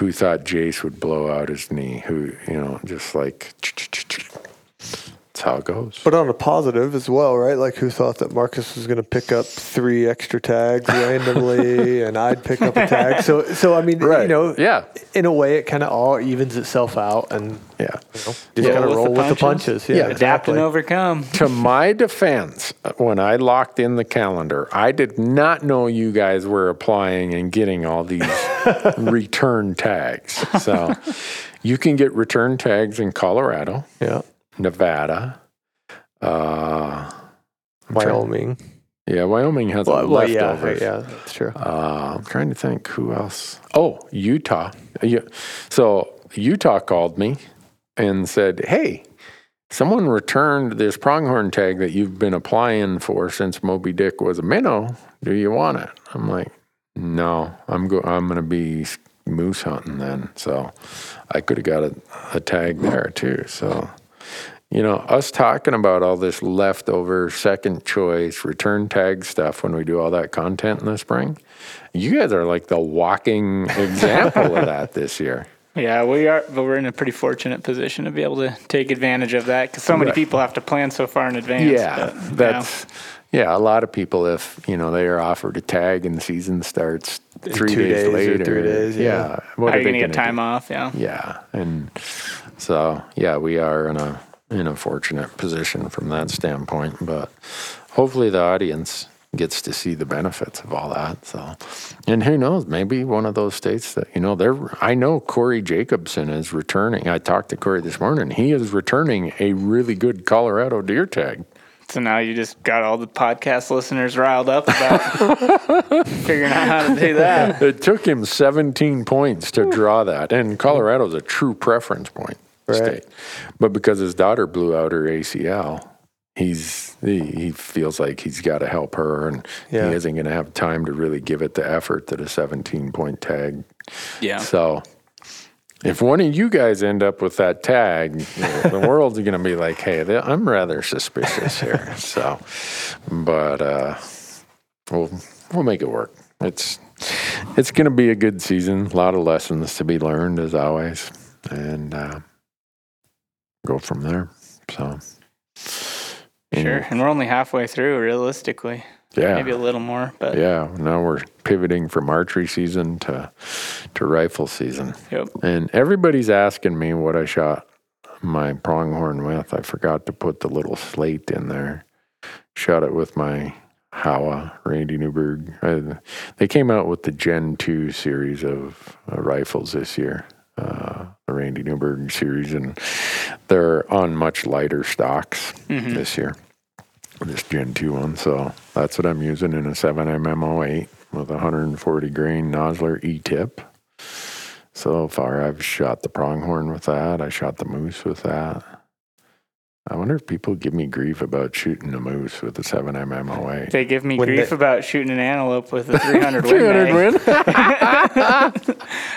Speaker 1: Who thought Jace would blow out his knee? Who, you know, just like, that's how it goes.
Speaker 4: But on a positive as well, right? Like, who thought that Marcus was going to pick up three extra tags randomly, and I'd pick up a tag? So, so I mean, you know,
Speaker 1: yeah.
Speaker 4: in a way, it kind of all evens itself out, and
Speaker 1: Yeah.
Speaker 4: you know, just
Speaker 3: Yeah,
Speaker 4: kind of
Speaker 3: with the
Speaker 4: roll with the
Speaker 3: punches.
Speaker 4: punches. Yeah,
Speaker 1: Yeah,
Speaker 3: Adapt
Speaker 4: exactly.
Speaker 3: and overcome.
Speaker 1: to my defense, when I locked in the calendar, I did not know you guys were applying and getting all these return tags. So you can get return tags in Colorado,
Speaker 4: Yeah,
Speaker 1: Nevada, uh,
Speaker 4: Wyoming.
Speaker 1: yeah, Wyoming has
Speaker 4: Well,
Speaker 1: a
Speaker 4: well, yeah,
Speaker 1: leftovers.
Speaker 4: yeah, that's true.
Speaker 1: Uh, I'm trying to think who else. Oh, Utah. Yeah. So Utah called me and said, "Hey, someone returned this pronghorn tag that you've been applying for since Moby Dick was a minnow. Do you want it?" I'm like, "No, I'm go. I'm going to be moose hunting then." So I could have got a, a tag there too. So you know, us talking about all this leftover second choice return tag stuff when we do all that content in the spring, you guys are like the walking example of that this year.
Speaker 3: Yeah, we are, but we're in a pretty fortunate position to be able to take advantage of that because so many
Speaker 1: Right.
Speaker 3: people have to plan so far in advance.
Speaker 1: Yeah,
Speaker 3: but, you
Speaker 1: that's yeah. A lot of people, if you know, they are offered a tag and the season starts three
Speaker 4: two
Speaker 1: days,
Speaker 4: days
Speaker 1: later.
Speaker 4: three days, yeah.
Speaker 3: know,
Speaker 1: what
Speaker 3: are
Speaker 1: are
Speaker 3: you
Speaker 1: they
Speaker 3: going to get time
Speaker 1: do?
Speaker 3: off? Yeah.
Speaker 1: Yeah, and so yeah, we are in a in a fortunate position from that standpoint. But hopefully, the audience gets to see the benefits of all that. So, and who knows, maybe one of those states that you know, they're. I know Corey Jacobson is returning. I talked to Corey this morning. He is returning a really good Colorado deer tag.
Speaker 3: So now you just got all the podcast listeners riled up about figuring out how to do that.
Speaker 1: It took him 17 points to draw that, and Colorado's a true preference point
Speaker 4: Right.
Speaker 1: state. But because his daughter blew out her ACL, he's he, he feels like he's got to help her, and
Speaker 4: Yeah.
Speaker 1: he isn't going to have time to really give it the effort that a 17 point tag.
Speaker 3: Yeah.
Speaker 1: So. If one of you guys end up with that tag, the world's going to be like, "Hey, th- I'm rather suspicious here." So, but uh, we'll we'll make it work. It's it's going to be a good season. A lot of lessons to be learned as always, and uh, go from there. So,
Speaker 3: Sure. And we're only halfway through, realistically.
Speaker 1: Yeah.
Speaker 3: Maybe a little more, but
Speaker 1: Yeah, now we're pivoting from archery season to to rifle season.
Speaker 3: Yep.
Speaker 1: And everybody's asking me what I shot my pronghorn with. I forgot to put the little slate in there. Shot it with my Howa Randy Newberg. I, they came out with the Gen 2 series of uh, rifles this year. Uh, the Randy Newberg series, and they're on much lighter stocks mm-hmm. this year this Gen 2 one. So that's what I'm using in a 7mm 08 with a 140 grain Nosler E tip. So far, I've shot the pronghorn with that. I shot the moose with that. I wonder if people give me grief about shooting a moose with a 7mm 08.
Speaker 3: they give me
Speaker 4: When
Speaker 3: grief
Speaker 4: they-
Speaker 3: about shooting an antelope with a 300 win.
Speaker 1: 300 win?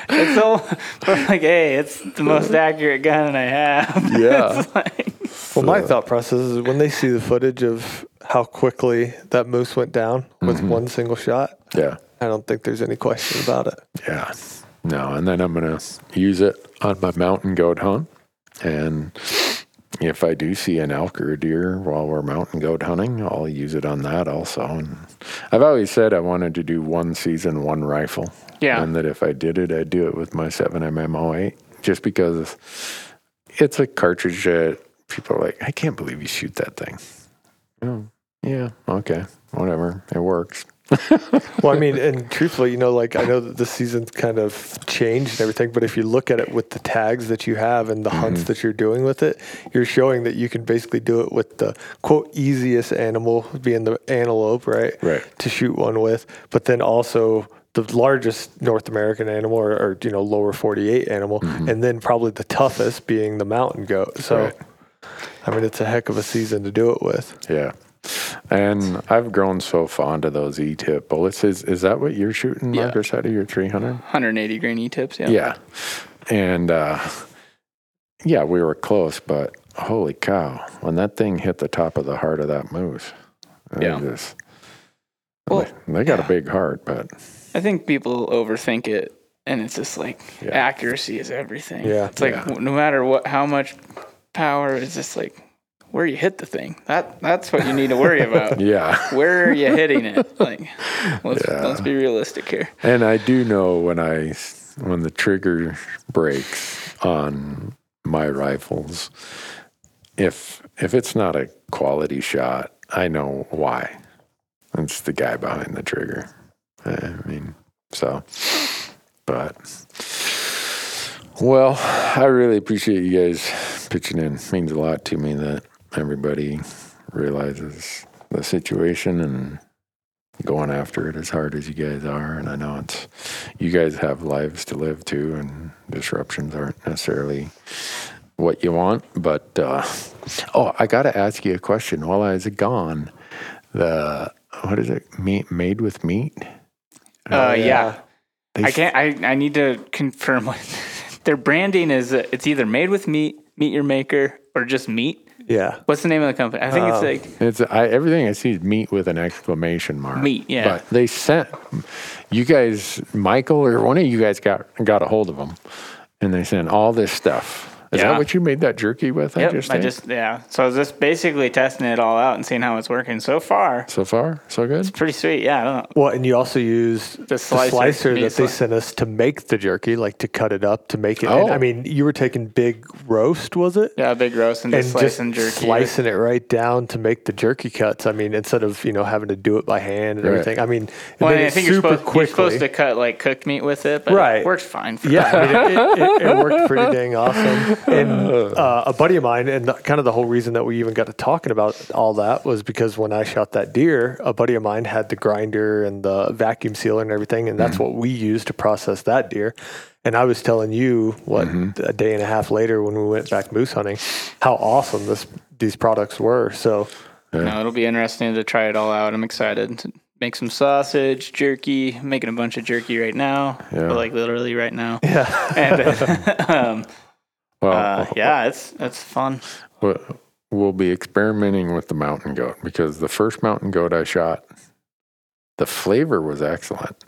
Speaker 3: It's so but like, hey, it's the most accurate gun I have.
Speaker 1: Yeah.
Speaker 3: It's like,
Speaker 4: Well, my thought process is when they see the footage of how quickly that moose went down with mm-hmm. one single shot,
Speaker 1: yeah.
Speaker 4: I don't think there's any question about it.
Speaker 1: Yeah. No, and then I'm going to use it on my mountain goat hunt. And if I do see an elk or a deer while we're mountain goat hunting, I'll use it on that also. And I've always said I wanted to do one season, one rifle.
Speaker 3: Yeah.
Speaker 1: And that if I did it, I'd do it with my 7mm 08 just because it's a cartridge that people are like, I can't believe you shoot that thing. Oh, yeah, okay, whatever. It works.
Speaker 4: Well, I mean, and truthfully, you know, like I know that the season's kind of changed and everything, but if you look at it with the tags that you have and the mm-hmm. hunts that you're doing with it, you're showing that you can basically do it with the quote easiest animal being the antelope, right?
Speaker 1: Right.
Speaker 4: To shoot one with, but then also the largest North American animal or, or you know lower 48 animal, mm-hmm. and then probably the toughest being the mountain goat. So,
Speaker 1: Right.
Speaker 4: I mean, it's a heck of a season to do it with.
Speaker 1: Yeah. And I've grown so fond of those E tip bullets. Is is that what you're shooting,
Speaker 3: Yeah.
Speaker 1: Marcus, out of your 300?
Speaker 3: 180 grain E tips. Yeah.
Speaker 1: Yeah. And uh, yeah, we were close, but holy cow, when that thing hit the top of the heart of that moose,
Speaker 3: Yeah.
Speaker 1: just-
Speaker 3: Well,
Speaker 1: they, they got
Speaker 3: yeah.
Speaker 1: a big heart, but
Speaker 3: I think people overthink it, and it's just like
Speaker 1: Yeah.
Speaker 3: accuracy is everything.
Speaker 4: Yeah.
Speaker 3: It's like
Speaker 1: Yeah.
Speaker 3: no matter what, how much power, it's just like where you hit the thing. That that's what you need to worry about.
Speaker 1: yeah.
Speaker 3: Where are you hitting it? Like, let's
Speaker 1: Yeah.
Speaker 3: let's be realistic here.
Speaker 1: And I do know when I when the trigger breaks on my rifles, if if it's not a quality shot, I know why. It's the guy behind the trigger. I mean, so, but well, I really appreciate you guys pitching in. It means a lot to me that everybody realizes the situation and going after it as hard as you guys are. And I know it's, you guys have lives to live too, and disruptions aren't necessarily what you want. But, uh, oh, I got to ask you a question. While I was gone, the, what is it? Meat, made with meat?
Speaker 3: Uh, yeah.
Speaker 4: yeah.
Speaker 3: I can't. I, I need to confirm what their branding is. uh, It's either made with meat, meat your maker, or just meat.
Speaker 4: Yeah.
Speaker 3: What's the name of the company? I think
Speaker 4: Um,
Speaker 3: it's like
Speaker 1: It's I, everything I see is meat with an exclamation mark.
Speaker 3: Meat, yeah.
Speaker 1: But they sent you guys, Michael or one of you guys got got a hold of them, and they sent all this stuff. Is
Speaker 3: Yeah.
Speaker 1: that what you made that jerky with?
Speaker 3: Yep,
Speaker 1: I just,
Speaker 3: I just yeah. So I was just basically testing it all out and seeing how it's working so far.
Speaker 1: so far so good.
Speaker 3: It's pretty sweet. Yeah, I don't know.
Speaker 4: Well, and you also use the
Speaker 3: slicer,
Speaker 4: slicer, that they
Speaker 3: sli-
Speaker 4: sent us to make the jerky, like to cut it up to make it.
Speaker 1: Oh.
Speaker 4: And, I mean, you were taking big roast, was it?
Speaker 3: Yeah, big roast and
Speaker 4: And
Speaker 3: just
Speaker 4: just
Speaker 3: slicing jerky.
Speaker 4: slicing it right down to make the jerky cuts. I mean, instead of you know having to do it by hand and
Speaker 1: Right.
Speaker 4: everything. I mean, it
Speaker 3: Well, and I
Speaker 4: it
Speaker 3: think you're
Speaker 4: super
Speaker 3: supposed, you're supposed to cut like cooked meat with it, but
Speaker 4: Right.
Speaker 3: it works fine. For
Speaker 4: Yeah, I mean, it, it, it worked pretty dang awesome. And uh, a buddy of mine, and the, kind of the whole reason that we even got to talking about all that was because when I shot that deer, a buddy of mine had the grinder and the vacuum sealer and everything, and that's what we used to process that deer. And I was telling you what a day and a half later when we went back moose hunting, how awesome this these products were. So
Speaker 3: No, it'll be interesting to try it all out. I'm excited to make some sausage, jerky, making a bunch of jerky right now.
Speaker 1: Yeah.
Speaker 3: Like literally right now.
Speaker 4: yeah,
Speaker 3: And um,
Speaker 1: Well,
Speaker 3: uh, yeah, it's it's fun.
Speaker 1: we- we'll be experimenting with the mountain goat because the first mountain goat I shot, the flavor was excellent,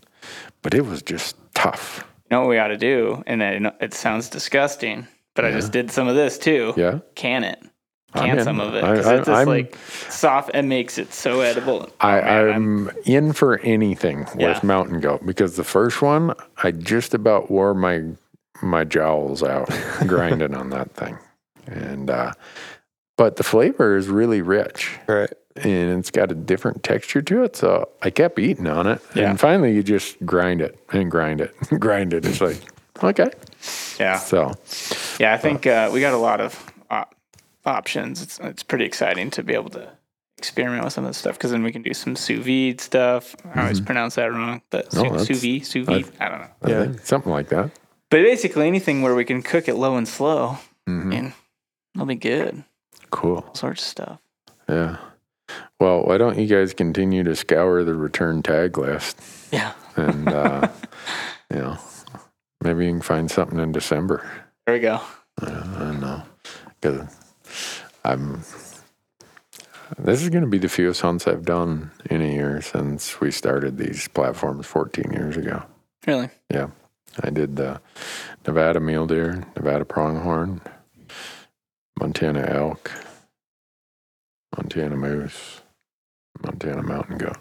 Speaker 1: but it was just tough.
Speaker 3: You know what we ought to do? And I it sounds disgusting, but I just did some of this too.
Speaker 1: Yeah.
Speaker 3: Can it.
Speaker 1: I'm
Speaker 3: can
Speaker 1: in.
Speaker 3: some of it
Speaker 1: I-
Speaker 3: because
Speaker 1: I-
Speaker 3: it's just
Speaker 1: I'm-
Speaker 3: like soft. and makes it so edible.
Speaker 1: I,
Speaker 3: Oh, I'm-
Speaker 1: I'm in for anything
Speaker 3: Yeah.
Speaker 1: with mountain goat because the first one I just about wore my my jowls out grinding on that thing, and uh, but the flavor is really rich
Speaker 4: Right.
Speaker 1: and it's got a different texture to it. So I kept eating on it,
Speaker 3: Yeah.
Speaker 1: and finally you just grind it and grind it, and grind it. It's like okay,
Speaker 3: yeah,
Speaker 1: so
Speaker 3: yeah. I think uh, we got a lot of op- options. It's it's pretty exciting to be able to experiment with some of this stuff because then we can do some sous vide stuff. I always pronounce that wrong, but
Speaker 1: Mm-hmm. No,
Speaker 3: sous, sous vide, sous vide. I don't know.
Speaker 4: Yeah.
Speaker 1: something like that.
Speaker 3: But basically anything where we can cook it low and slow,
Speaker 1: Mhm.
Speaker 3: and it'll be good.
Speaker 1: Cool.
Speaker 3: All sorts of stuff.
Speaker 1: Yeah. Well, why don't you guys continue to scour the return tag list?
Speaker 3: Yeah.
Speaker 1: and uh, you know, maybe you can find something in December.
Speaker 3: There we go.
Speaker 1: I don't know, because I'm. This is going to be the fewest hunts I've done in a year since we started these platforms 14 years ago.
Speaker 3: Really.
Speaker 1: Yeah, I did the Nevada mule deer, Nevada pronghorn, Montana elk, Montana moose, Montana mountain goat.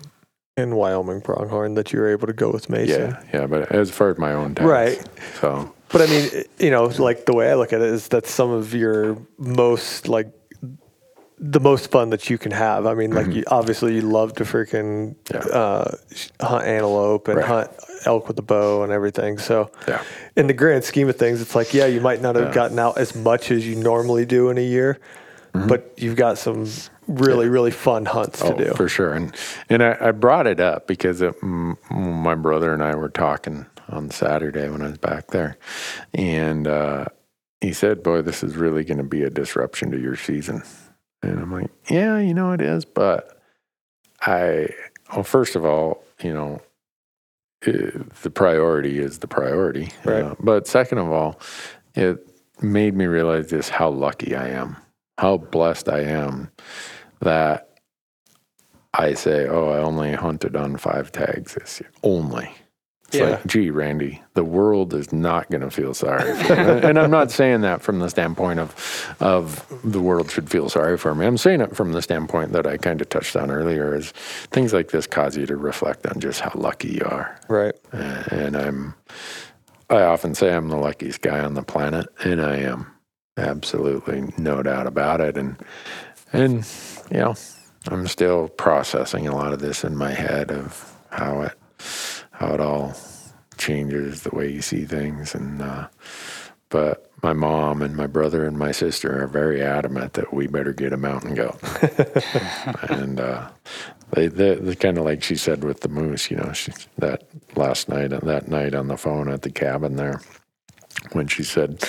Speaker 4: And Wyoming pronghorn that you were able to go with Mason.
Speaker 1: Yeah, yeah, but as far as my own tags,
Speaker 4: Right.
Speaker 1: So
Speaker 4: But I mean, you know, like the way I look at it is that's some of your most like the most fun that you can have. I mean, like you, obviously you love to freaking
Speaker 1: Mm-hmm. Yeah.
Speaker 4: uh, hunt antelope and
Speaker 1: Right.
Speaker 4: hunt elk with a bow and everything. So
Speaker 1: yeah,
Speaker 4: in the grand scheme of things, it's like, yeah, you might not have
Speaker 1: Yeah.
Speaker 4: gotten out as much as you normally do in a year,
Speaker 1: Mm-hmm.
Speaker 4: but you've got some really, really fun hunts to
Speaker 1: oh,
Speaker 4: do.
Speaker 1: for sure. And and I, I brought it up because it, mm, my brother and I were talking on Saturday when I was back there, and uh, he said, "Boy, this is really going to be a disruption to your season." And I'm like, "Yeah, you know it is, but I well, first of all, you know." The priority is the priority,
Speaker 4: Right.
Speaker 1: Uh, but second of all, it made me realize just how lucky I am, how blessed I am that I say, oh, I only hunted on five tags this year. Only. It's
Speaker 4: Yeah.
Speaker 1: like, gee, Randy, the world is not going to feel sorry. For me. and I'm not saying that from the standpoint of of the world should feel sorry for me. I'm saying it from the standpoint that I kind of touched on earlier is things like this cause you to reflect on just how lucky you are.
Speaker 4: Right.
Speaker 1: And I'm, I often say I'm the luckiest guy on the planet, and I am absolutely no doubt about it. And, and, you know, I'm still processing a lot of this in my head of how it, how it all changes the way you see things. And, uh, but my mom and my brother and my sister are very adamant that we better get a mountain goat. and uh, they, they, they kind of like she said with the moose, you know, she, that last night, that night on the phone at the cabin there, when she said,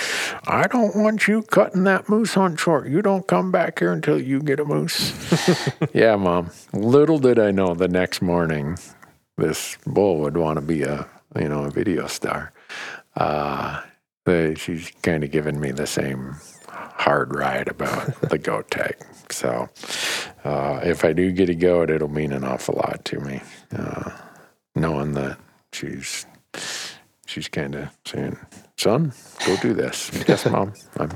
Speaker 1: I don't want you cutting that moose hunt short. You don't come back here until you get a moose. yeah, mom. Little did I know the next morning this bull would want to be a, you know, a video star. Uh, they, she's kind of given me the same hard ride about the goat tag. So uh, if I do get a goat, it'll mean an awful lot to me, uh, knowing that she's she's kind of saying, "Son, go do this." yes, mom. I'm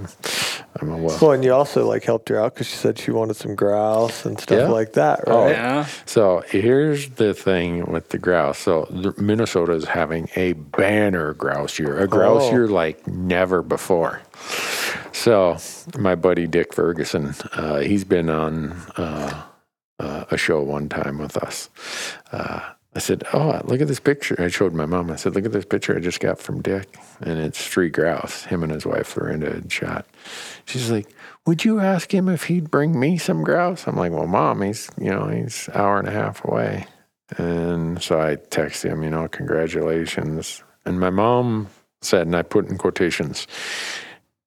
Speaker 1: I'm a well.
Speaker 4: Well, and you also like helped her out because she said she wanted some grouse and stuff
Speaker 1: Yeah.
Speaker 4: like that,
Speaker 1: Oh,
Speaker 4: right?
Speaker 3: Yeah.
Speaker 1: So here's the thing with the grouse. So the, Minnesota is having a banner grouse year, a grouse
Speaker 4: Oh.
Speaker 1: year like never before. So my buddy Dick Ferguson, uh, he's been on uh, uh, a show one time with us. I said, "Oh, look at this picture." I showed my mom. I said, "Look at this picture I just got from Dick, and it's three grouse. Him and his wife Lorinda had shot." She's like, "Would you ask him if he'd bring me some grouse?" I'm like, "Well, mom, he's you know he's hour and a half away," and so I text him, you know, congratulations. And my mom said, and I put in quotations,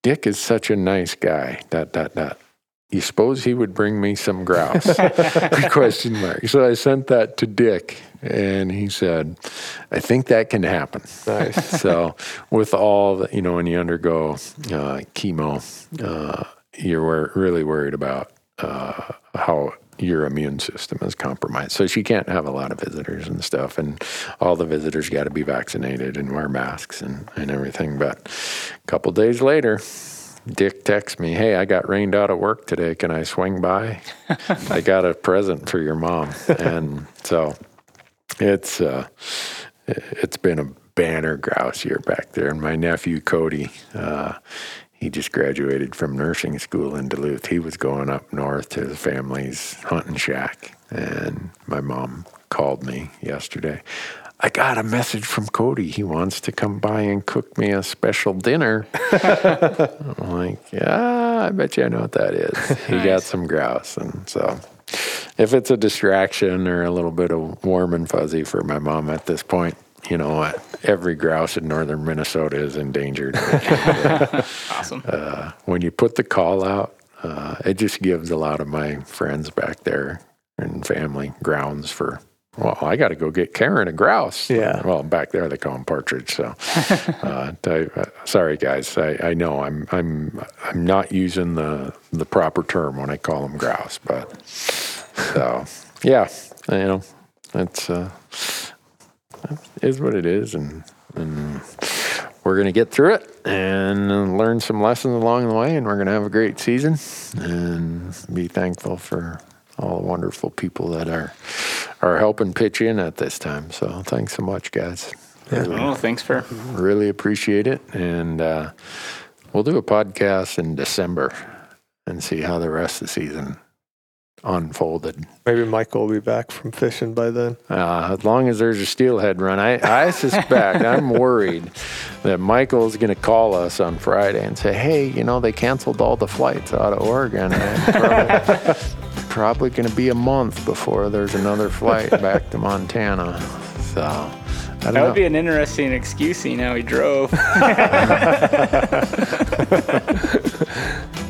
Speaker 1: "Dick is such a nice guy." Dot dot dot. You suppose he would bring me some grouse? Question mark. So I sent that to Dick, and he said, "I think that can happen."
Speaker 4: Nice.
Speaker 1: so with all the, you know, when you undergo uh, chemo, uh, you're wor- really worried about uh, how your immune system is compromised. So she can't have a lot of visitors and stuff, and all the visitors got to be vaccinated and wear masks and, and everything. But a couple days later, Dick texts me, "Hey, I got rained out of work today. Can I swing by? I got a present for your mom." And so it's uh, it's been a banner grouse year back there. And my nephew Cody, uh, he just graduated from nursing school in Duluth. He was going up north to his family's hunting shack, and my mom called me yesterday. I got a message from Cody. He wants to come by and cook me a special dinner. I'm like, yeah, I bet you I know what that is. He got some grouse. And so if it's a distraction or a little bit of warm and fuzzy for my mom at this point, you know what? Every grouse in northern Minnesota is endangered.
Speaker 3: Awesome.
Speaker 1: uh, when you put the call out, uh, it just gives a lot of my friends back there and family grounds for. Well, I got to go get Karen a grouse.
Speaker 4: Yeah.
Speaker 1: Well, back there they call them partridge. So, uh, I, uh, sorry guys. I, I know I'm I'm I'm not using the the proper term when I call them grouse, but so yeah, you know, it's uh, is what it is, and and we're gonna get through it and learn some lessons along the way, and we're gonna have a great season and be thankful for all the wonderful people that are are helping pitch in at this time. So thanks so much, guys. Really,
Speaker 3: Oh, thanks for
Speaker 1: really appreciate it, and uh, we'll do a podcast in December and see how the rest of the season unfolded.
Speaker 4: Maybe Michael will be back from fishing by then.
Speaker 1: Uh, as long as there's a steelhead run, I, I suspect, I'm worried that Michael is going to call us on Friday and say, hey, you know, they canceled all the flights out of Oregon. And probably, probably going to be a month before there's another flight back to Montana. So, I don't
Speaker 3: that
Speaker 1: know.
Speaker 3: would be an interesting excuse. Seeing how he drove.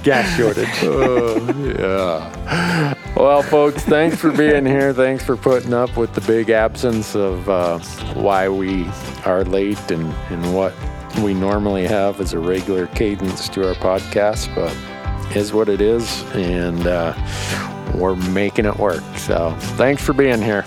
Speaker 4: Gas shortage.
Speaker 1: Oh, yeah. Well, folks, thanks for being here. Thanks for putting up with the big absence of uh, why we are late and, and what we normally have as a regular cadence to our podcast, but is what it is, and uh, we're making it work. So thanks for being here.